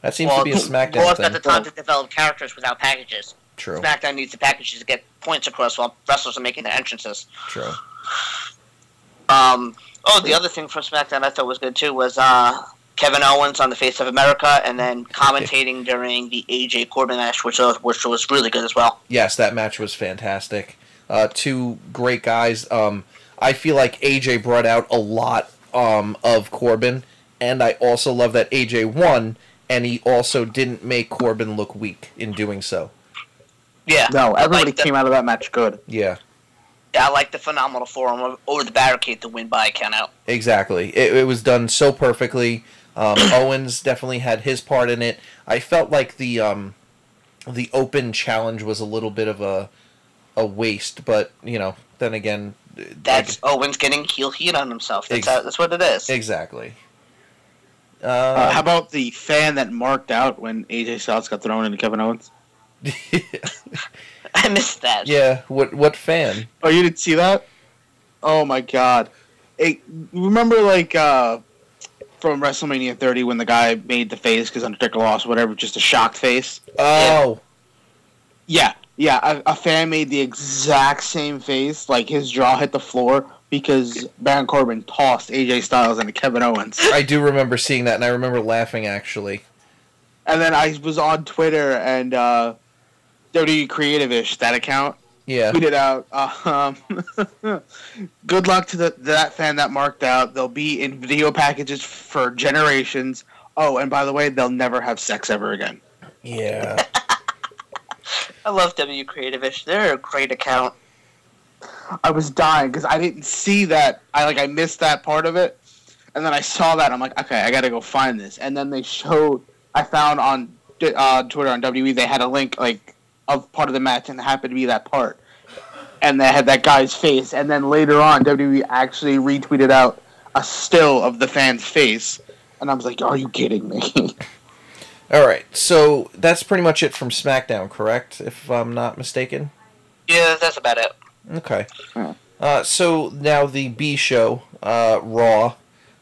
That seems well, to be a SmackDown Raw's thing. got the time to develop characters without packages. True. SmackDown needs the packages to get points across while wrestlers are making their entrances. True. Um, oh, the other thing from SmackDown I thought was good too was uh, Kevin Owens on the Face of America, and then commentating during the AJ Corbin match, which was which was really good as well. Yes, that match was fantastic. Uh, two great guys. Um, I feel like AJ brought out a lot um, of Corbin, and I also love that AJ won, and he also didn't make Corbin look weak in doing so. Yeah, No, I everybody like the- came out of that match good. Yeah, Yeah, I like the phenomenal forearm over the barricade to win by a count out. exactly. It, it was done so perfectly. Um, *clears throat* Owens definitely had his part in it. I felt like the um, the open challenge was a little bit of a a waste, but you know, then again, That's Owens getting heel heat on himself. That's Ex- how, that's what it is. exactly. Uh, Uh, how about the fan that marked out when AJ Styles got thrown into Kevin Owens? *laughs* I missed that. yeah, what what fan? Oh, you didn't see that? Oh my god! Hey, remember like uh, from WrestleMania 30 when the guy made the face because Undertaker lost, whatever, just a shocked face. Oh, Yeah, yeah. Yeah, a, a fan made the exact same face, like his jaw hit the floor because Baron Corbin tossed AJ Styles into Kevin Owens. I do remember seeing that, and I remember laughing actually. And then I was on Twitter and uh, WWE Creative-ish that account Yeah, tweeted out, uh, um, *laughs* "Good luck to the that fan that marked out. They'll be in video packages for generations. Oh, and by the way, they'll never have sex ever again." yeah. *laughs* I love W Creative-ish. They're a great account. I was dying because I didn't see that. I like I missed that part of it, and then I saw that. I'm like, okay, I gotta go find this. And then they showed. I found on uh, Twitter on WWE they had a link like of part of the match, and it happened to be that part. And they had that guy's face, and then later on, WWE actually retweeted out a still of the fan's face, and I was like, "Are you kidding me?" *laughs* All right, so that's pretty much it from SmackDown, correct? If I'm not mistaken. Yeah, that's about it. Okay. Yeah. Uh, so now the B show, uh, Raw,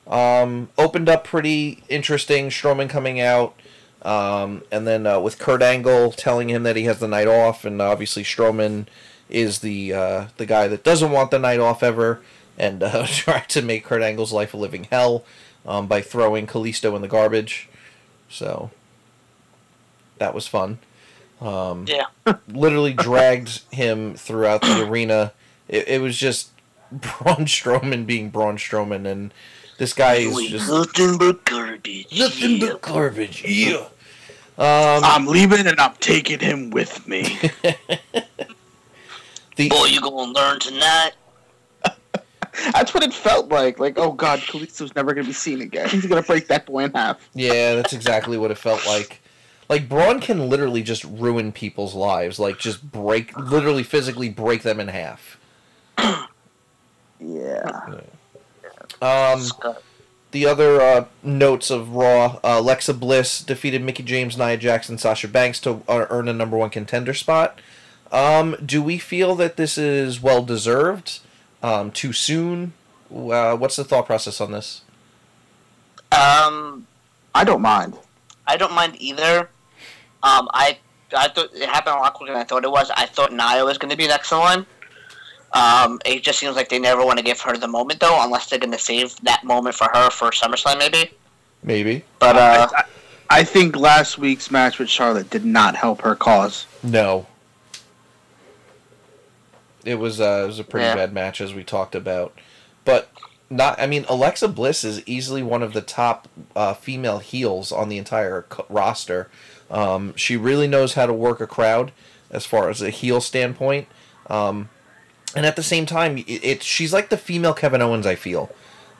um, opened up pretty interesting. Strowman coming out, um, and then uh, with Kurt Angle telling him that he has the night off, and obviously Strowman is the uh, the guy that doesn't want the night off ever, and uh, *laughs* tried to make Kurt Angle's life a living hell um, by throwing Kalisto in the garbage. So that was fun. Um, Yeah. literally dragged him throughout the arena. It, it was just *laughs* Braun Strowman being Braun Strowman, and this guy is just nothing but garbage. nothing yeah. but garbage. Yeah. Um, I'm leaving, and I'm taking him with me. *laughs* the Boy, you gonna learn tonight. *laughs* That's what it felt like. Like, oh god, Kalisto's never gonna be seen again. He's gonna break that boy in half. yeah, that's exactly what it felt like. Like Braun can literally just ruin people's lives, like just break, literally physically break them in half. Yeah. Um, Scott. the other uh, notes of Raw: uh, Alexa Bliss defeated Mickie James, Nia Jax, Sasha Banks to uh, earn a number one contender spot. Um, do we feel that this is well deserved? Um, too soon? Uh, what's the thought process on this? Um, I don't mind. I don't mind either. Um, I I thought it happened a lot quicker than I thought it was. I thought Nia was going to be next in line. Um, it just seems like they never want to give her the moment though, unless they're going to save that moment for her for SummerSlam maybe. Maybe. But uh, I, I think last week's match with Charlotte did not help her cause. No. It was uh, it was a pretty Yeah. bad match as we talked about, but not. I mean, Alexa Bliss is easily one of the top uh, female heels on the entire co- roster. Um, she really knows how to work a crowd as far as a heel standpoint, um, and at the same time, it, it she's like the female Kevin Owens. I feel.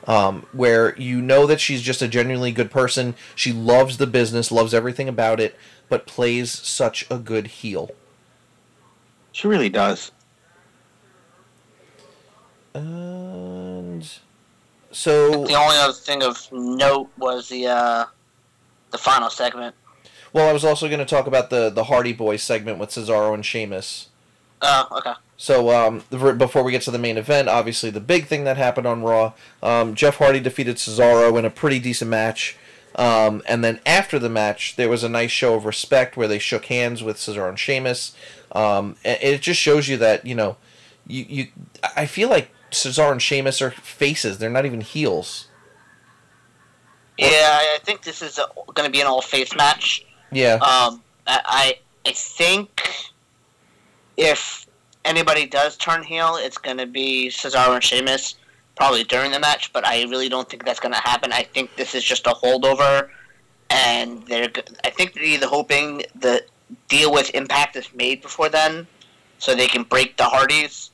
Um, where you know that she's just a genuinely good person. She loves the business, loves everything about it, but plays such a good heel. She really does. And so, the only other thing of note was the uh, the final segment. Well, I was also going to talk about the the Hardy Boys segment with Cesaro and Sheamus. Oh, okay. So, um, before we get to the main event, obviously the big thing that happened on Raw, um, Jeff Hardy defeated Cesaro in a pretty decent match. Um, and then after the match, there was a nice show of respect where they shook hands with Cesaro and Sheamus. Um, and it just shows you that you know, you you. I feel like Cesaro and Sheamus are faces; they're not even heels. Yeah, I I think this is going to be an all face match. Yeah. Um, I I think if anybody does turn heel, it's going to be Cesaro and Sheamus, probably during the match. But I really don't think that's going to happen. I think this is just a holdover, and they're. I think they're either hoping the deal with Impact is made before then, so they can break the Hardys,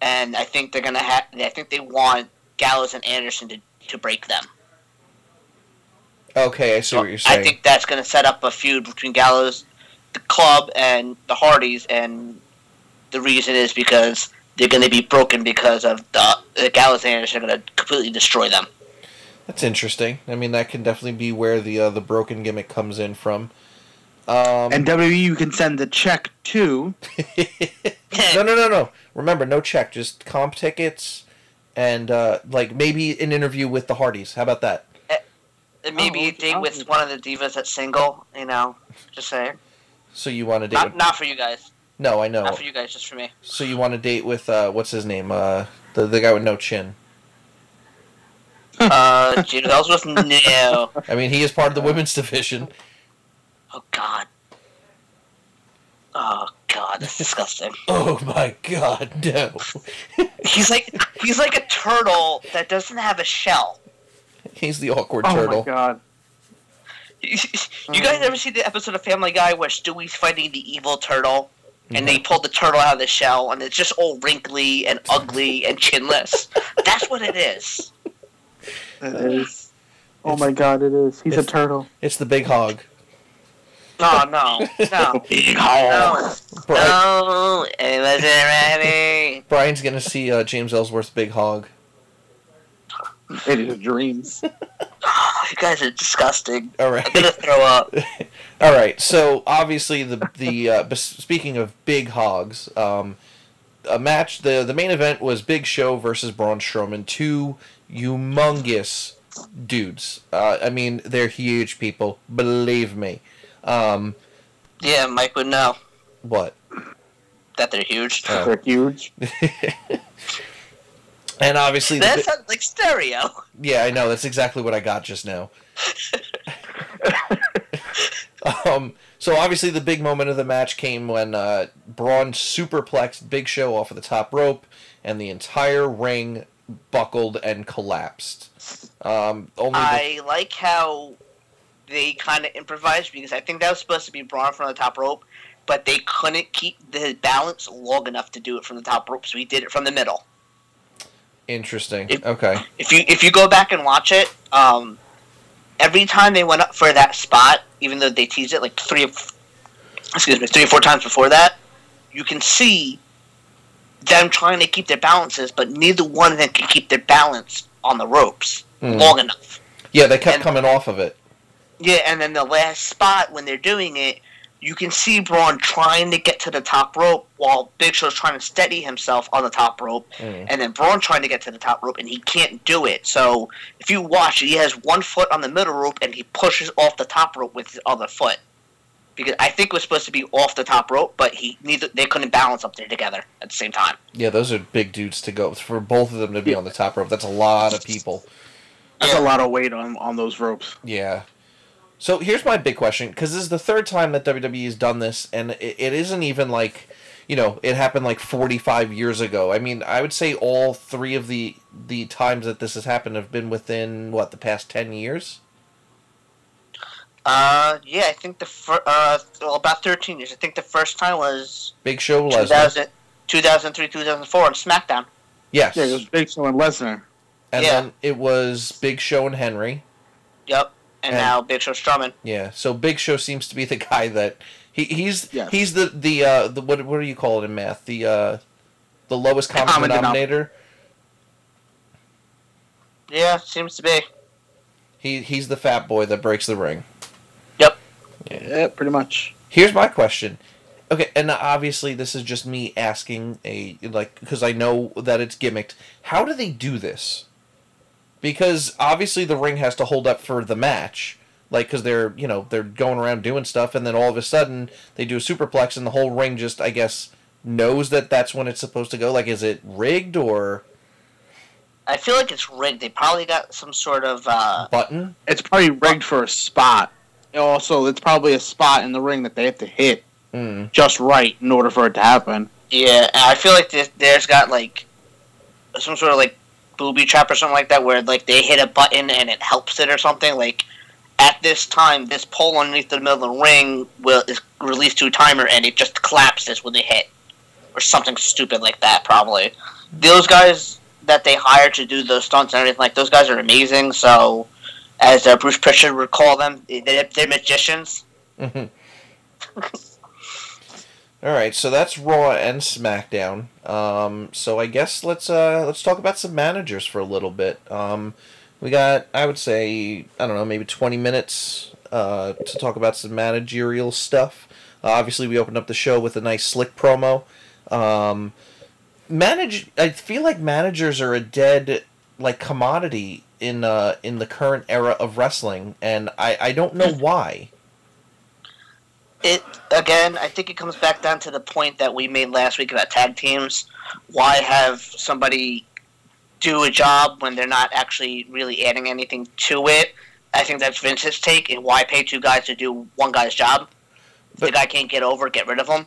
and I think they're going to have. I think they want Gallows and Anderson to to break them. Okay, I see what you're saying. I think that's going to set up a feud between Gallows, the club, and the Hardys, and the reason is because they're going to be broken because of the, the Gallows and Anderson are going to completely destroy them. That's interesting. I mean, that can definitely be where the uh, the broken gimmick comes in from. Um, And WWE, you can send the check to. *laughs* no, no, no, no. Remember, no check, just comp tickets, and uh, like maybe an interview with the Hardys. How about that? And maybe Oh, a date with one of the divas that's single, you know, just saying. So you want to date? Not, With, not for you guys. no, I know. Not for you guys, just for me. So you want to date with uh, what's his name? Uh, the the guy with no chin. Uh, Jude Ellsworth? No. I mean, he is part of the women's division. Oh, God. Oh, God, that's disgusting. *laughs* Oh my God, no! He's like he's like a turtle that doesn't have a shell. He's the awkward Oh turtle. Oh my god. you guys ever see the episode of Family Guy where Stewie's fighting the evil turtle? and they pulled the turtle out of the shell, and it's just all wrinkly and ugly and chinless. That's what it is. It is. Oh my god, it is. He's a turtle. It's the big hog. No, no, no, *laughs* Big no, Brian, no. It wasn't ready. Brian's gonna see uh, James Ellsworth's big hog. *laughs* It is dreams. You guys are disgusting. All I'm gonna throw up. *laughs* All right. So obviously the the uh, speaking of big hogs, um, a match the the main event was Big Show versus Braun Strowman, two humongous dudes. Uh, I mean, they're huge people. Believe me. Um, Yeah, Mike would know what? that they're huge. Oh. They're huge. *laughs* And obviously, That bi- sounds like stereo. yeah, I know that's exactly what I got just now. *laughs* um, so obviously the big moment of the match came when uh, Braun superplexed Big Show off of the top rope, and the entire ring buckled and collapsed. Um, only the- I like how they kind of improvised because I think that was supposed to be Braun from the top rope, but they couldn't keep the balance long enough to do it from the top rope, so he did it from the middle. Interesting. If- okay. If you if you go back and watch it, um, every time they went up for that spot, even though they teased it like three, of- excuse me, three or four times before that, you can see them trying to keep their balances, but neither one of them can keep their balance on the ropes Hmm. long enough. Yeah, they kept and- coming off of it. Yeah, and then the last spot when they're doing it, you can see Braun trying to get to the top rope while Big Show's trying to steady himself on the top rope, Mm. and then Braun trying to get to the top rope, and he can't do it. So if you watch, he has one foot on the middle rope, and he pushes off the top rope with his other foot. Because I think it was supposed to be off the top rope, but he neither they couldn't balance up there together at the same time. Yeah, those are big dudes to go for both of them to be on the top rope. That's a lot of people. That's Yeah. a lot of weight on on those ropes. Yeah. So here's my big question, because this is the third time that WWE has done this, and it, it isn't even like, you know, it happened like 45 years ago. I mean, I would say all three of the the times that this has happened have been within what the past 10 years. Uh, yeah, I think the fir- uh well, about thirteen years. I think the first time was Big Show Lesnar. 2000, 2003, 2004 on SmackDown. Yes. Yeah, it was Big Show and Lesnar. and yeah. then it was Big Show and Henry. Yep. And, And- now Big Show Strowman. Yeah. So Big Show seems to be the guy that he, he's Yes. he's the the uh the what what do you call it in math? The uh the lowest common, Common denom- denominator. Yeah, seems to be. He he's the fat boy that breaks the ring. Yep. Yeah, pretty much. Here's my question. Okay, and obviously this is just me asking a like because I know that it's gimmicked. How do they do this? Because obviously the ring has to hold up for the match, like because they're you know they're going around doing stuff, and then all of a sudden they do a superplex, and the whole ring just I guess knows that that's when it's supposed to go. Like, is it rigged or I feel like it's rigged. They probably got some sort of uh button? It's probably rigged for a spot. Also, it's probably a spot in the ring that they have to hit Mm. just right in order for it to happen. yeah. and I feel like there's got like some sort of like booby trap or something like that, where like they hit a button and it helps it or something. Like at this time, this pole underneath the middle of the ring will is released to a timer and it just collapses when they hit, or something stupid like that. Probably those guys that they hire to do those stunts and everything like those guys are amazing. So. As uh, Bruce Pritchard would call them, they're, magicians. Mhm. *laughs* All right, so that's Raw and SmackDown. Um, so I guess let's uh, let's talk about some managers for a little bit. Um, we got, I would say, I don't know, maybe twenty minutes uh, to talk about some managerial stuff. Uh, obviously, we opened up the show with a nice slick promo. Um, manage, I feel like managers are a dead like commodity in uh, in the current era of wrestling, and I, I don't know *laughs* why. It again i think it comes back down to the point that we made last week about tag teams why have somebody do a job when they're not actually really adding anything to it i think that's vince's take and why pay two guys to do one guy's job if the guy can't get over get rid of him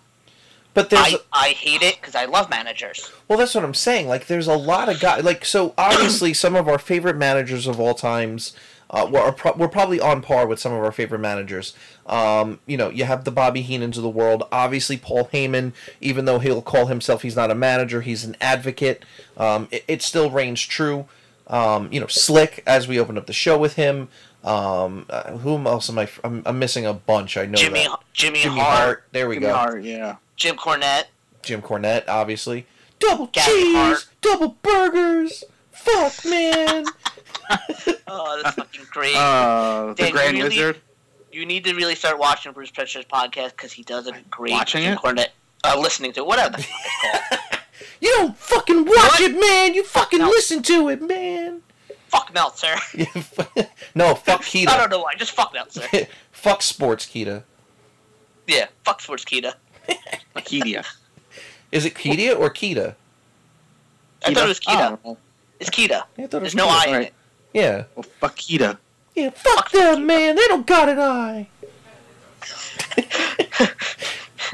But there's I, I hate it because i love managers Well, that's what I'm saying. Like, there's a lot of guys. Like, so obviously, *clears throat* some of our favorite managers of all times, uh, we're, pro- we're probably on par with some of our favorite managers. Um, you know, you have the Bobby Heenans of the world. Obviously, Paul Heyman, even though he'll call himself he's not a manager, he's an advocate. Um, it, it still reigns true. Um, you know, Slick, as we opened up the show with him. Um, uh, whom else am I? f- I'm, I'm missing a bunch. I know Jimmy that. Jimmy, Jimmy Hart, Hart. There we Jimmy go. Hart, yeah. Jim Cornette. Jim Cornette, obviously. Double Gabby cheese, Hart. double burgers. Fuck, man. *laughs* Oh, that's fucking great. Uh, the Grand you Wizard. You need to really start watching Bruce Pritchard's podcast because he does a great Watching Jim it? Cornette. Uh, listening to it, whatever the fuck it's called. *laughs* You don't fucking watch What? it, man. You fucking No. listen to it, man. fuck Meltzer. *laughs* no, fuck kita. *laughs* I don't know why. Just fuck Meltzer. fuck sports, Keita. yeah, fuck Sports Kita. Akedia. Is it Keita or Keita? I thought it was Kita. Oh, It's Kita. Yeah, I thought it was There's no Keita. I in Alright. it. Yeah. well, fuck Kita. Yeah, fuck them, man. They don't got an eye. *laughs*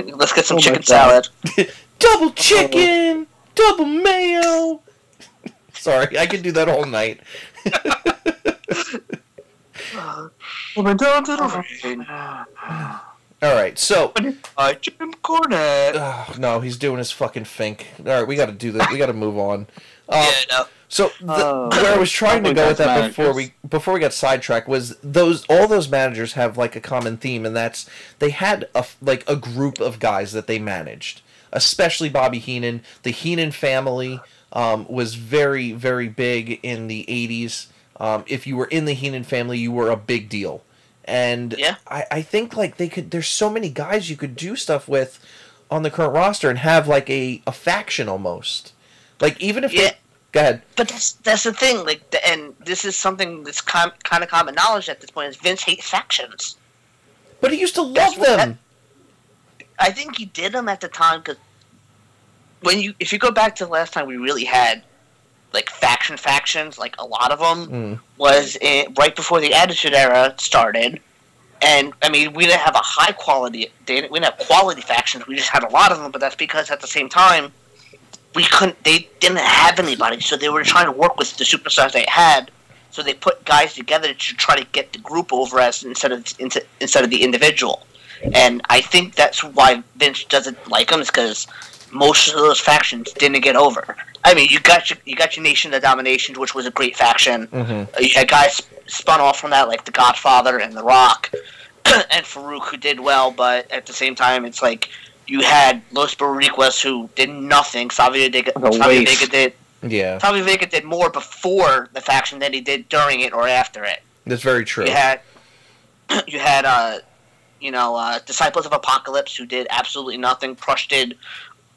Let's get some Oh chicken salad. *laughs* Double chicken, double mayo. *laughs* Sorry, I could do that all night. Coming down to the rain. All right, so Uh, Jim Cornette. uh, no, he's doing his fucking fink. All right, we got to do this. We got to move on. Uh, yeah, no. So the, Oh. where I was trying to go with that best before we before we got sidetracked was those all those managers have like a common theme and that's they had a like a group of guys that they managed, especially Bobby Heenan. The Heenan family um, was very very big in the '80s. Um, if you were in the Heenan family, you were a big deal, and Yeah. I, I think like they could. There's so many guys you could do stuff with on the current roster and have like a, a faction almost. Like even if Yeah. they, go ahead. But that's that's the thing. Like, the, and this is something that's com- kind of common knowledge at this point. Is Vince hates factions. But he used to love That's them. I think he did them at the time because when you, if you go back to the last time we really had like faction factions, like a lot of them Mm. was in, right before the Attitude Era started. And I mean, we didn't have a high quality. We didn't have quality factions. We just had a lot of them. But that's because at the same time, we couldn't. They didn't have anybody, so they were trying to work with the superstars they had. So they put guys together to try to get the group over as instead of instead instead of the individual. And I think that's why Vince doesn't like them, is because most of those factions didn't get over. I mean, you got your you got your Nation of Domination, which was a great faction. hmm Uh, You had guys spun off from that, like The Godfather and The Rock, *clears throat* and Farouk, who did well, but at the same time, it's like you had Los Boricuas, who did nothing. Savio Vega, What Savio. Vega did Yeah, Savio Vega did more before the faction than he did during it or after it. that's very true. You had *clears throat* you had uh you know uh, Disciples of Apocalypse who did absolutely nothing. Crush did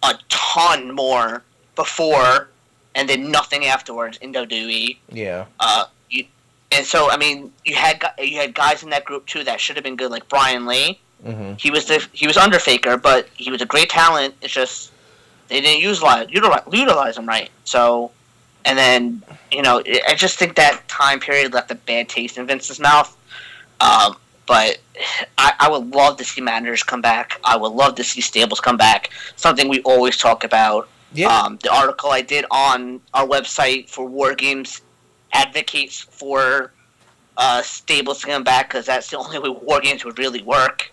a ton more before and did nothing afterwards in WWE. Yeah, Uh, you, and so I mean you had you had guys in that group too that should have been good like Brian Lee. Hmm He was the he was Underfaker, but he was a great talent. It's just they didn't use utilize utilize him right. So, and then you know I I just think that time period left a bad taste in Vince's mouth. Um, but I, I would love to see managers come back. I would love to see stables come back. Something we always talk about. yeah, Um, the article I did on our website for War Games advocates for uh, stables to come back because that's the only way War Games would really work.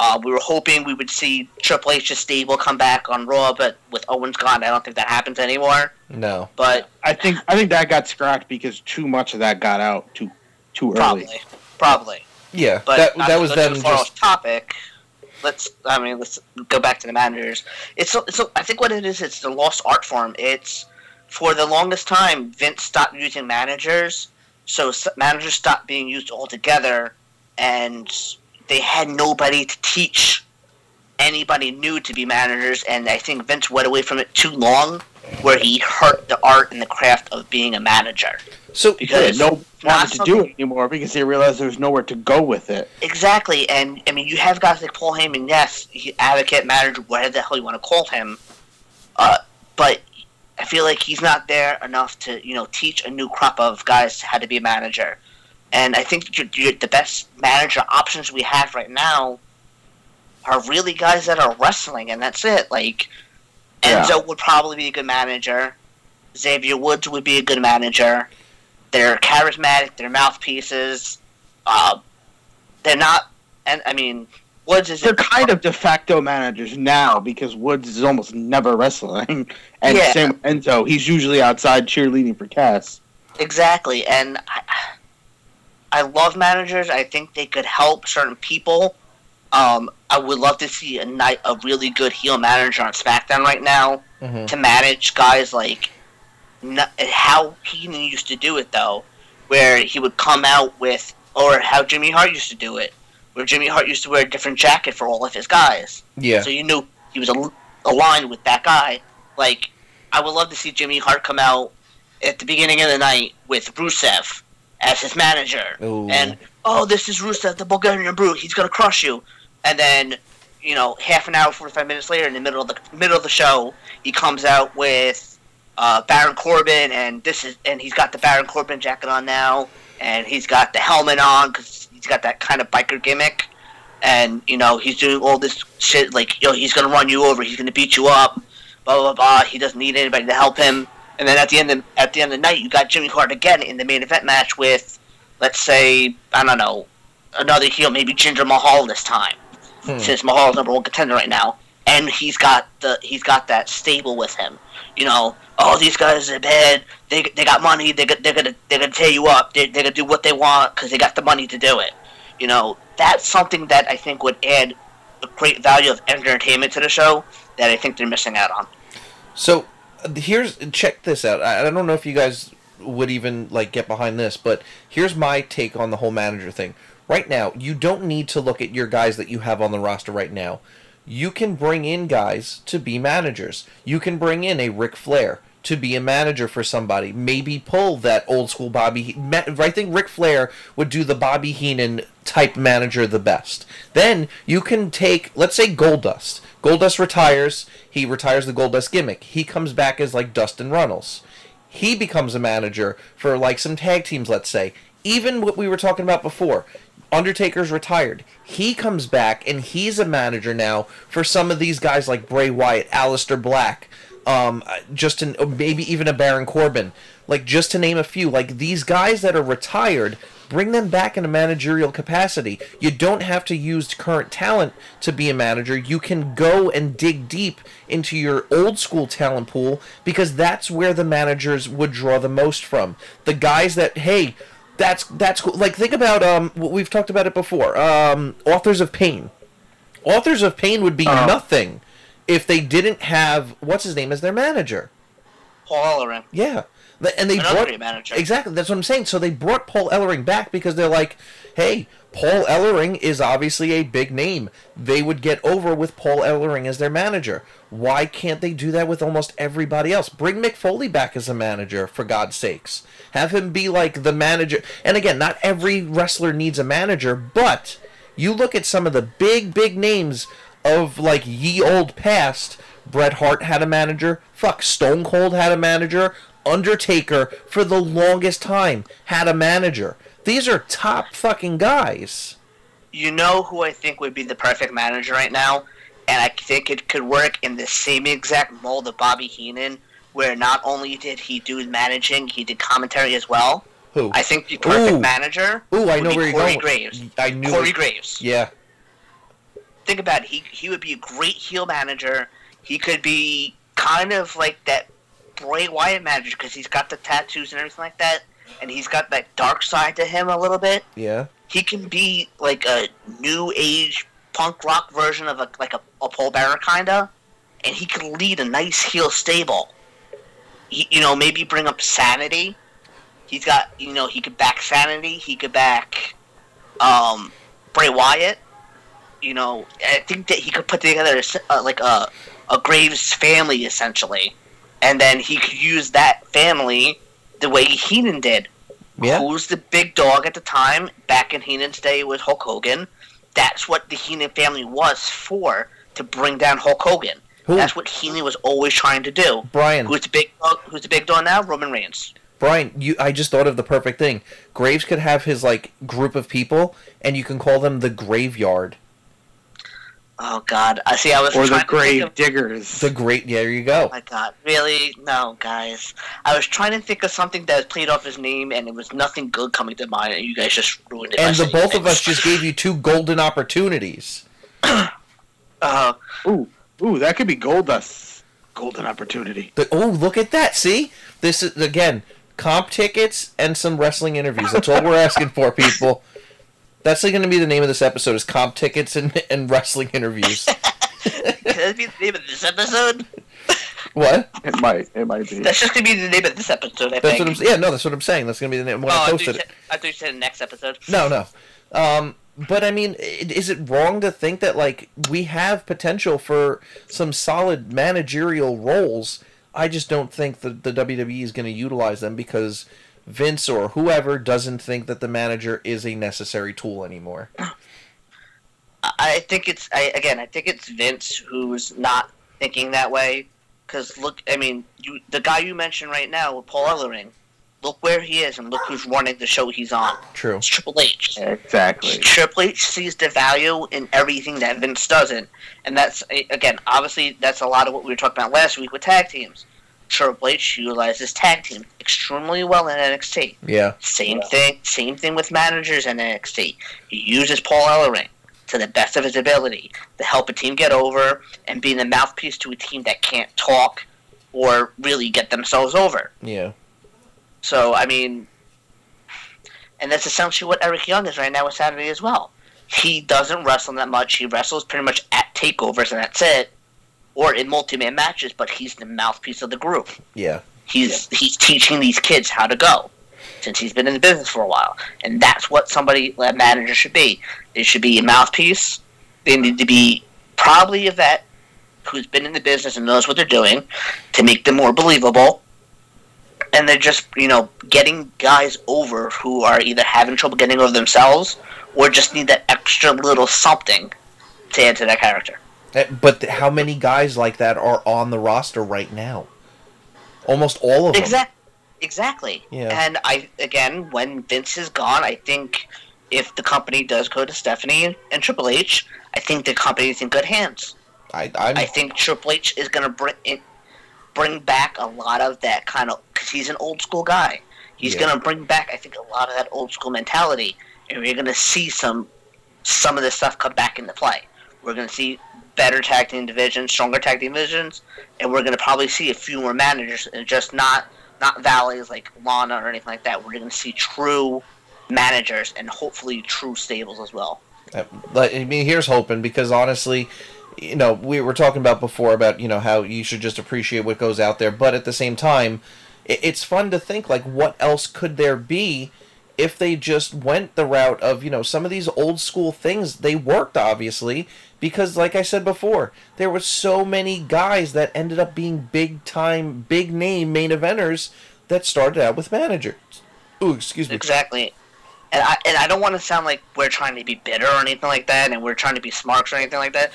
Uh, we were hoping we would see Triple H H's stable come back on Raw, but with Owens gone, I don't think that happens anymore. no, But I think I think that got scrapped because too much of that got out too too early. probably, probably. yeah. But that not that was go them far just off topic. Let's. I mean, let's go back to the managers. It's. It's. I think what it is. It's the lost art form. It's for the longest time Vince stopped using managers, so managers stopped being used altogether, and they had nobody to teach anybody new to be managers. And I think Vince went away from it too long, where he hurt the art and the craft of being a manager. so Because no wanted to do it anymore because they realized there was nowhere to go with it. Exactly, and I mean, you have guys like Paul Heyman, yes, he, advocate, manager, whatever the hell you want to call him, uh, but I feel like he's not there enough to, you know, teach a new crop of guys how to be a manager. And I think the best manager options we have right now are really guys that are wrestling, and that's it. Like Yeah. Enzo would probably be a good manager. Xavier Woods would be a good manager. they're charismatic. They're mouthpieces. Uh, they're not, and I mean, Woods is They're kind of de facto managers now because Woods is almost never wrestling, *laughs* and Yeah. same Enzo. He's usually outside cheerleading for Cass. Exactly, and I, I love managers. I think they could help certain people. Um, I would love to see a night a really good heel manager on SmackDown right now Mhm. to manage guys like n- how he used to do it though, where he would come out with, or how Jimmy Hart used to do it, where Jimmy Hart used to wear a different jacket for all of his guys. Yeah. So you knew he was al- aligned with that guy. Like, I would love to see Jimmy Hart come out at the beginning of the night with Rusev as his manager. Ooh. And, oh, this is Rusev, the Bulgarian Brute. He's going to crush you. And then, you know, half an hour, 45 minutes later, in the middle of the middle of the show, he comes out with uh, Baron Corbin, and this is, and he's got the Baron Corbin jacket on now, and he's got the helmet on because he's got that kind of biker gimmick and you know he's doing all this shit like yo, know he's gonna run you over, he's gonna beat you up, blah blah blah. He doesn't need anybody to help him. And then at the end of, at the end of the night, you got Jimmy Hart again in the main event match with, let's say I don't know, another heel, maybe Jinder Mahal this time, Hmm. since Mahal's number one contender right now, and he's got the he's got that stable with him. You know, oh these guys are bad. They, they got money. They they're gonna they're gonna tear you up. They they're gonna do what they want because they got the money to do it. You know, that's something that I think would add a great value of entertainment to the show that I think they're missing out on. So here's check this out. I, I don't know if you guys would even like get behind this, but here's my take on the whole manager thing. Right now, you don't need to look at your guys that you have on the roster right now. You can bring in guys to be managers. You can bring in a Ric Flair to be a manager for somebody. Maybe pull that old school Bobby. I think Ric Flair would do the Bobby Heenan type manager the best. Then you can take, let's say, Goldust. Goldust retires. He retires the Goldust gimmick. He comes back as like Dustin Runnels. He becomes a manager for like some tag teams, let's say. Even what we were talking about before. Undertaker's retired. He comes back and he's a manager now for some of these guys like Bray Wyatt, Aleister Black, um, just an, maybe even a Baron Corbin. Like just to name a few, like these guys that are retired, bring them back in a managerial capacity. You don't have to use current talent to be a manager. You can go and dig deep into your old school talent pool because that's where the managers would draw the most from. The guys that hey, that's that's cool. Like think about um we've talked about it before. Um Authors of Pain. Authors of Pain would be Oh. nothing if they didn't have what's his name as their manager. Paul Ellering, Yeah. And they another brought manager. Exactly, that's what I'm saying. So they brought Paul Ellering back because they're like, hey, Paul Ellering is obviously a big name. They would get over with Paul Ellering as their manager. Why can't they do that with almost everybody else? Bring Mick Foley back as a manager, for God's sakes. Have him be like the manager. And again, not every wrestler needs a manager, but you look at some of the big, big names of like ye old past. Bret Hart had a manager. Fuck, Stone Cold had a manager. Undertaker, for the longest time, had a manager. These are top fucking guys. You know who I think would be the perfect manager right now, and I think it could work in the same exact mold of Bobby Heenan, where not only did he do managing, he did commentary as well. Who? I think the perfect Ooh. manager Ooh, I know where you're Corey going. Graves. I knew. Corey it- Graves. Yeah. Think about it. He he would be a great heel manager. He could be kind of like that Bray Wyatt manager because he's got the tattoos and everything like that, and he's got that dark side to him a little bit. Yeah. He can be like a new age punk rock version of a like a, a Paul Bearer kinda, and he could lead a nice heel stable. He, you know, maybe bring up Sanity. He's got you know he could back Sanity. He could back um, Bray Wyatt you know, I think that he could put together uh, like a a Graves family essentially, and then he could use that family the way Heenan did. Yeah. Who's the big dog at the time? Back in Heenan's day, was Hulk Hogan. That's what the Heenan family was for to bring down Hulk Hogan. Who? That's what Heenan was always trying to do. Brian. Who's the big dog? Who's the big dog now? Roman Reigns. Brian, you I just thought of the perfect thing. Graves could have his like group of people and you can call them the graveyard. Oh God! I see. I was or trying the to think Grave of- Diggers. The great. Yeah, there you go. Oh my God! Really? No, guys. I was trying to think of something that was played off his name, and it was nothing good coming to mind, and you guys just ruined it. And the both of us just *laughs* gave you two golden opportunities. Uh, ooh, ooh, that could be Goldust's golden opportunity. The, oh, look at that! See, this is again comp tickets and some wrestling interviews. That's all we're asking for, people. That's going to be the name of this episode: is comp tickets and, and wrestling interviews. *laughs* can that be the name of this episode? what? It might, it might be. That's just gonna be the name of this episode. I That's think. what I'm. Yeah, no, that's what I'm saying. That's going to be the name when oh, I I thought, posted you it. said, I thought you said the next episode. No, no. Um, but I mean, is it wrong to think that like we have potential for some solid managerial roles? I just don't think that the WWE is going to utilize them because Vince or whoever doesn't think that the manager is a necessary tool anymore. I- I think it's I, again. I think it's Vince who's not thinking that way. Because look, I mean, you, the guy you mentioned right now with Paul Ellering, look where he is and look who's running the show he's on. True. It's Triple H. Exactly. Triple H sees the value in everything that Vince doesn't, and that's again, obviously, that's a lot of what we were talking about last week with tag teams. Triple H utilizes tag team extremely well in NXT. Yeah. Same thing. Same thing with managers in NXT. He uses Paul Ellering to the best of his ability to help a team get over and be the mouthpiece to a team that can't talk or really get themselves over. Yeah. So I mean, and that's essentially what Eric Young is right now with Sanity as well. He doesn't wrestle that much. He wrestles pretty much at takeovers and that's it, or in multi-man matches. But he's the mouthpiece of the group. Yeah. He's he's teaching these kids how to go since he's been in the business for a while, and that's what somebody a manager should be. They should be a mouthpiece. They need to be probably a vet who's been in the business and knows what they're doing to make them more believable. And they're just you know getting guys over who are either having trouble getting over themselves or just need that extra little something to add to that character. Eh, But how many guys like that are on the roster right now? Almost all of them. Exactly. Exactly. Yeah. And I again, when Vince is gone, I think if the company does go to Stephanie and, Triple H, I think the company's in good hands. I, I'm, I think Triple H is going to bring in, bring back a lot of that kind of because he's an old school guy. He's Yeah. going to bring back, I think, a lot of that old school mentality, and we're going to see some some of this stuff come back into play. We're going to see better tag team divisions, stronger tag team divisions, and we're going to probably see a few more managers, and just not not valets like Lana or anything like that. We're going to see true managers and hopefully true stables as well. Uh, I mean, here's hoping because honestly, you know, we were talking about before about you know how you should just appreciate what goes out there, but at the same time, it's fun to think like what else could there be if they just went the route of you know some of these old school things they worked obviously because like I said before, there were so many guys that ended up being big time, big name main eventers that started out with managers. Ooh, excuse me. Exactly. And I and I don't want to sound like we're trying to be bitter or anything like that, and we're trying to be smarks or anything like that.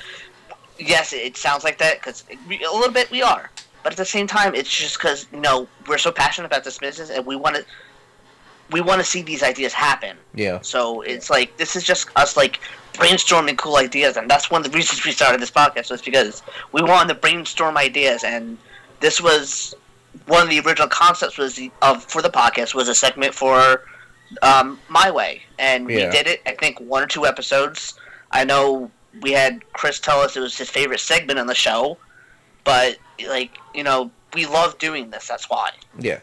Yes, it, sounds like that because a little bit we are, but at the same time, it's just because you know we're so passionate about this business and we want to we want to see these ideas happen. Yeah. So it's like this is just us like brainstorming cool ideas, and that's one of the reasons we started this podcast was because we wanted to brainstorm ideas, and this was one of the original concepts was the, of for the podcast was a segment for um, my way, and Yeah. we did it. I think one or two episodes. I know we had Chris tell us it was his favorite segment on the show, but like you know we love doing this. That's why. Yeah.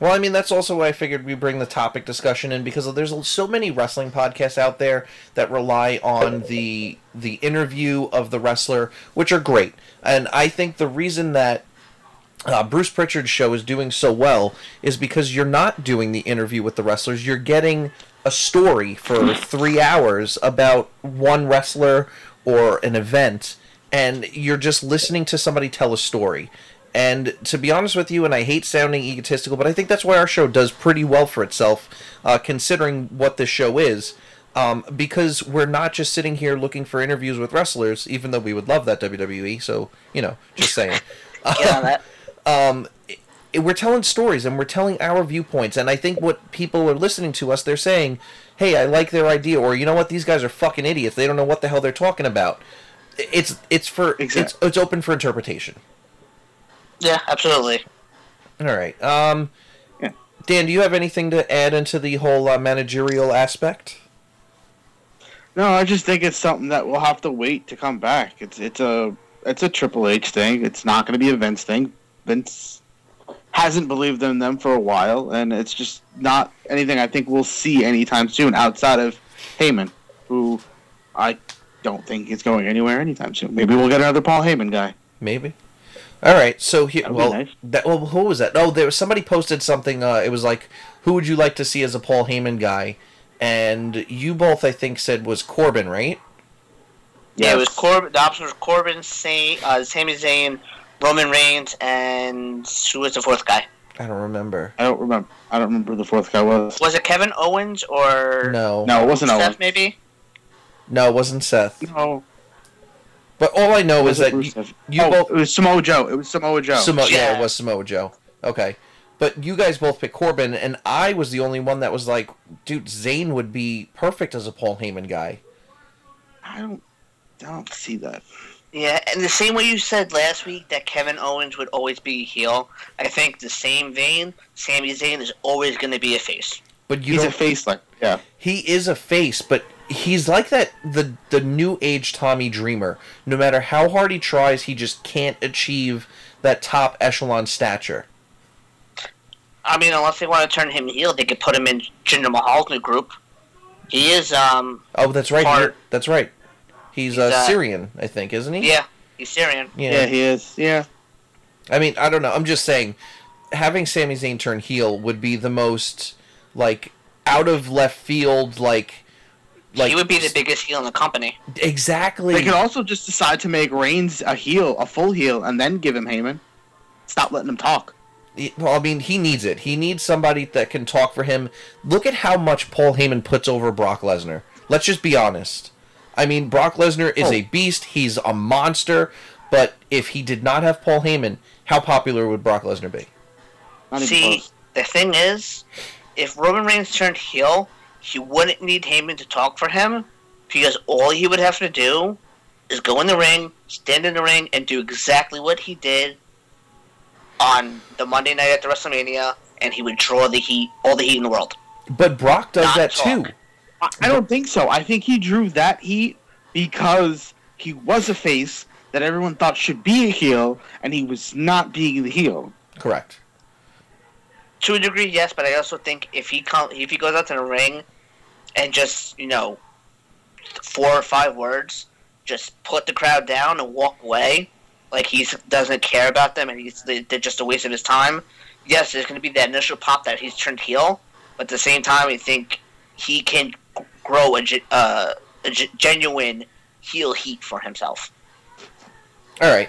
Well, I mean, that's also why I figured we bring the topic discussion in because there's so many wrestling podcasts out there that rely on the the interview of the wrestler, which are great. And I think the reason that uh, Bruce Pritchard's show is doing so well is because you're not doing the interview with the wrestlers. You're getting a story for three hours about one wrestler or an event, and you're just listening to somebody tell a story. And to be honest with you, and I hate sounding egotistical, but I think that's why our show does pretty well for itself, uh, considering what this show is. Um, because we're not just sitting here looking for interviews with wrestlers, even though we would love that WWE. So you know, just saying. *laughs* Get on that. *laughs* um, i- we're telling stories and we're telling our viewpoints. And I think what people are listening to us, they're saying, "Hey, I like their idea," or "You know what? These guys are fucking idiots. They don't know what the hell they're talking about." it's it's for it's it's open for interpretation. Yeah, absolutely. All right. Um, Yeah. Dan, do you have anything to add into the whole uh, managerial aspect? No, I just think it's something that we'll have to wait to come back. It's it's a it's a Triple H thing. It's not going to be a Vince thing. Vince hasn't believed in them for a while, and it's just not anything I think we'll see anytime soon outside of Heyman, who I don't think is going anywhere anytime soon. Maybe we'll get another Paul Heyman guy. Maybe. All right. So here, well, nice. that well, who was that? Oh, there was somebody posted something. Uh, it was like, who would you like to see as a Paul Heyman guy? And you both, I think, said was Corbin, right? Yeah, it was Corbin. The option was Corbin, Saint, uh, Sami Zayn, Roman Reigns, and who was the fourth guy? I don't remember. I don't remember. I don't remember who the fourth guy was. Was it Kevin Owens or No, No, it wasn't Owens. Seth? Owen. Maybe. no, it wasn't Seth. No, But all I know is that you, Rusev? you oh, both it was Samoa Joe. It was Samoa Joe. Samoa, yeah. Yeah. it was Samoa Joe. Okay, but you guys both picked Corbin, and I was the only one that was like, dude, Zayn would be perfect as a Paul Heyman guy. I don't. I don't see that. Yeah, and the same way you said last week that Kevin Owens would always be a heel, I think the same vein, Sami Zayn is always going to be a face. But you He's a face like yeah. he is a face, but he's like that the the new age Tommy Dreamer. No matter how hard he tries, he just can't achieve that top echelon stature. I mean, unless they want to turn him heel, they could put him in Jinder Mahal's new group. He is, um, Oh, that's right. Part- that's right. He's, He's, uh, uh, Syrian, I think, isn't he? yeah, he's Syrian. Yeah. he is. Yeah. I mean, I don't know. I'm just saying, having Sami Zayn turn heel would be the most like out of left field, like like he would be the biggest heel in the company. exactly. They could also just decide to make Reigns a heel, a full heel, and then give him Heyman. Stop letting him talk. Well, I mean, he needs it. He needs somebody that can talk for him. Look at how much Paul Heyman puts over Brock Lesnar. Let's just be honest. I mean, Brock Lesnar is Oh. a beast. He's a monster. But if he did not have Paul Heyman, how popular would Brock Lesnar be? See, close. the thing is, if Roman Reigns turned heel, he wouldn't need Heyman to talk for him because all he would have to do is go in the ring, stand in the ring, and do exactly what he did on the Monday night at the WrestleMania, and he would draw the heat, all the heat in the world. But Brock does Not that talk. too. I, I don't think so. I think he drew that heat because he was a face that everyone thought should be a heel, and he was not being the heel. Correct. To a degree, yes, but I also think if he come, if he goes out to the ring and just you know four or five words, just put the crowd down and walk away, like he doesn't care about them and he's they- they're just a waste of his time. Yes, there's going to be that initial pop that he's turned heel, but at the same time, I think he can grow a, uh, a genuine heel heat for himself. All right.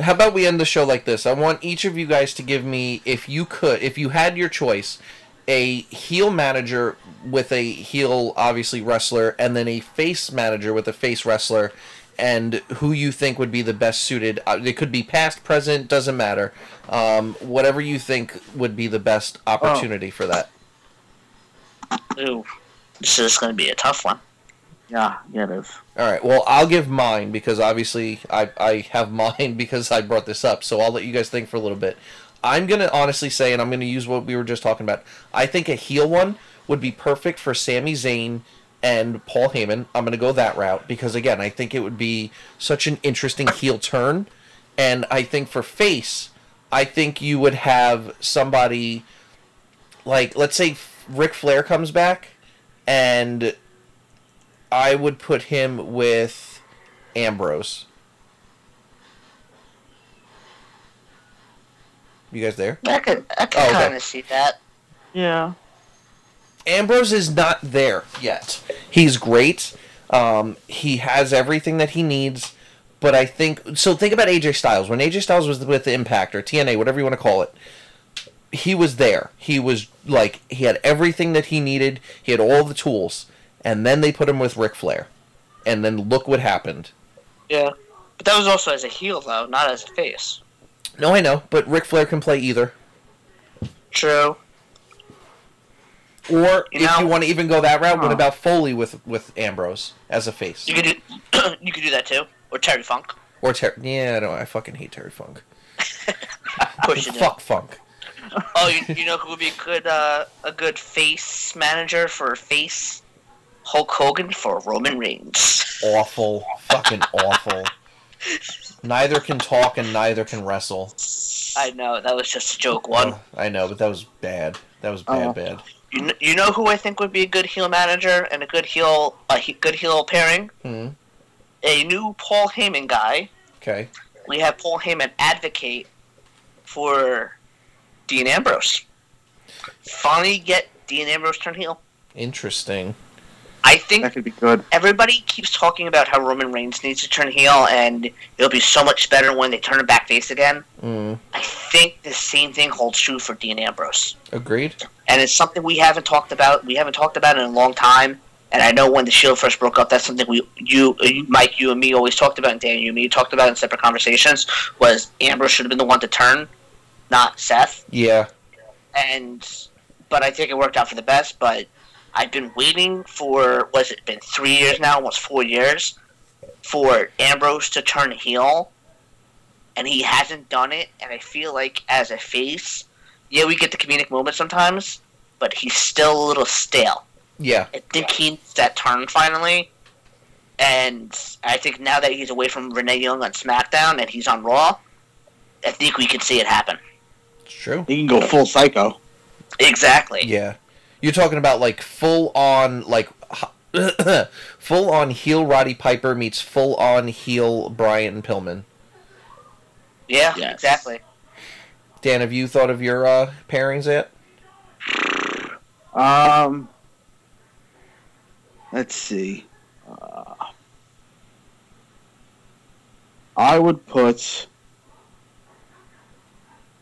How about we end the show like this? I want each of you guys to give me, if you could, if you had your choice, a heel manager with a heel, obviously, wrestler, and then a face manager with a face wrestler, and who you think would be the best suited. Uh, it could be past, present, doesn't matter. Um, whatever you think would be the best opportunity for that. Ooh, this is going to be a tough one. Yeah, yeah, it is. All right. Well, I'll give mine because obviously I I have *laughs* mine because I brought this up. So I'll let you guys think for a little bit. I'm gonna honestly say, and I'm gonna use what we were just talking about. I think a heel one would be perfect for Sami Zayn and Paul Heyman. I'm gonna go that route because again, I think it would be such an interesting heel turn. And I think for face, I think you would have somebody like let's say Ric Flair comes back and I would put him with Ambrose. You guys there? I could, I could Oh, okay. kind of see that. Yeah. Ambrose is not there yet. He's great. Um, he has everything that he needs, but I think so. Think about AJ Styles. When AJ Styles was with Impact or TNA, whatever you want to call it, he was there. He was like he had everything that he needed. He had all the tools, and then they put him with Ric Flair, and then look what happened. Yeah, but that was also as a heel though, not as a face. No, I know, but Ric Flair can play either. True. Or You if know- you want to even go that route, what about Foley with with Ambrose as a face? You could do, *clears throat* you could do that too or Terry Funk. Or Terry. Yeah, no, I fucking hate Terry Funk. *laughs* It. Fuck Funk. Oh, you, you know who would be a good uh, a good face manager for face Hulk Hogan for Roman Reigns. Awful. Fucking awful. *laughs* Neither can talk and neither can wrestle. I know that was just a joke one. Oh, I know, but that was bad. That was bad, Oh. bad. You kn- you know who I think would be a good heel manager and a good heel a he- good heel pairing? Hmm. A new Paul Heyman guy. Okay. We have Paul Heyman advocate for Dean Ambrose. Finally get Dean Ambrose turn heel. Interesting. I think That could be good. everybody keeps talking about how Roman Reigns needs to turn heel, and it'll be so much better when they turn him back face again. Mm. I think the same thing holds true for Dean Ambrose, Agreed. and it's something we haven't talked about. We haven't talked about in a long time. And I know when the Shield first broke up, that's something we, you, you, Mike, you and me always talked about, and Dan, you and me talked about in separate conversations. Was Ambrose should have been the one to turn, not Seth. Yeah. And but I think it worked out for the best. But I've been waiting for was it been three years now, almost four years, for Ambrose to turn heel, and he hasn't done it. And I feel like as a face, yeah, we get the comedic moment sometimes, but he's still a little stale. Yeah. I think he needs that turn finally. And I think now that he's away from Renee Young on SmackDown and he's on Raw, I think we can see it happen. It's true. He can go full psycho. Exactly. Yeah. You're talking about like full on like *coughs* full on heel Roddy Piper meets full on heel Brian Pillman. Yeah, Yes. exactly. Dan, have you thought of your uh, pairings yet? Um, let's see. Uh, I would put.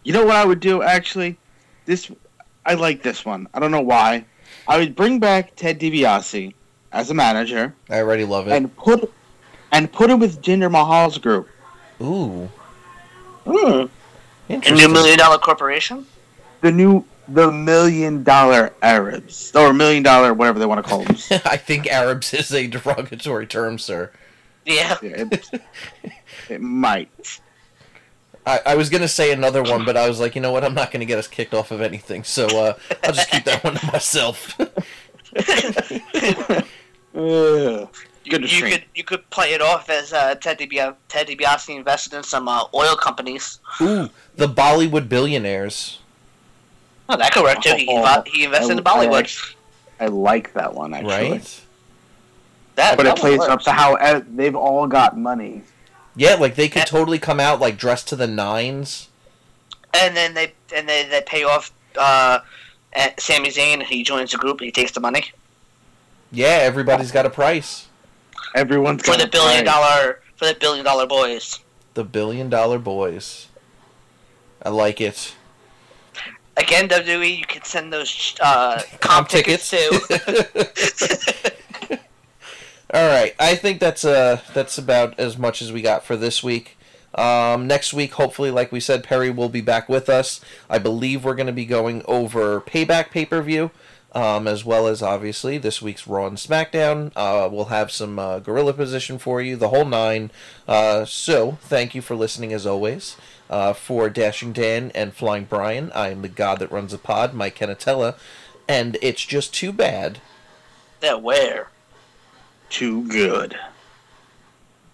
You know what I would do actually? This I like this one. I don't know why. I would bring back Ted DiBiase as a manager I already love it. and put and put him with Jinder Mahal's group. Ooh. Mm. A new million dollar corporation? The new the million dollar Arabs or million dollar whatever they want to call them. *laughs* I think Arabs is a derogatory term, sir. Yeah. Yeah, it, it might. I, I was gonna say another one, but I was like, you know what? I'm not gonna get us kicked off of anything, so uh, I'll just keep that one to myself. *laughs* Ugh. You, you could you could play it off as uh, Ted, DiBia- Ted DiBiase invested in some uh, oil companies. Ooh, the Bollywood billionaires. Oh, that could work too. He, Oh, he invested in I- I Bollywood. act- I like that one actually. Right? That, But that it plays works. up to how uh, they've all got money. Yeah, like they could And- totally come out like dressed to the nines. And then they and they, they pay off uh, uh, Sami Zayn. He joins the group. He takes the money Yeah, everybody's got a price. Everyone's for got the a billion price. dollar for the billion dollar boys. The billion dollar boys. I like it. Again, WWE, you can send those uh, *laughs* comp, tickets, too. *laughs* All right, I think that's uh that's about as much as we got for this week. Um, next week, hopefully, like we said, Perry will be back with us. I believe we're going to be going over Payback pay per view, um, as well as obviously this week's Raw and SmackDown. Uh, we'll have some uh, gorilla position for you, the whole nine. Uh, so, thank you for listening as always. Uh, for Dashing Dan and Flying Brian, I am the god that runs the pod, Mike Canatella, and it's just too bad They're where? Too good.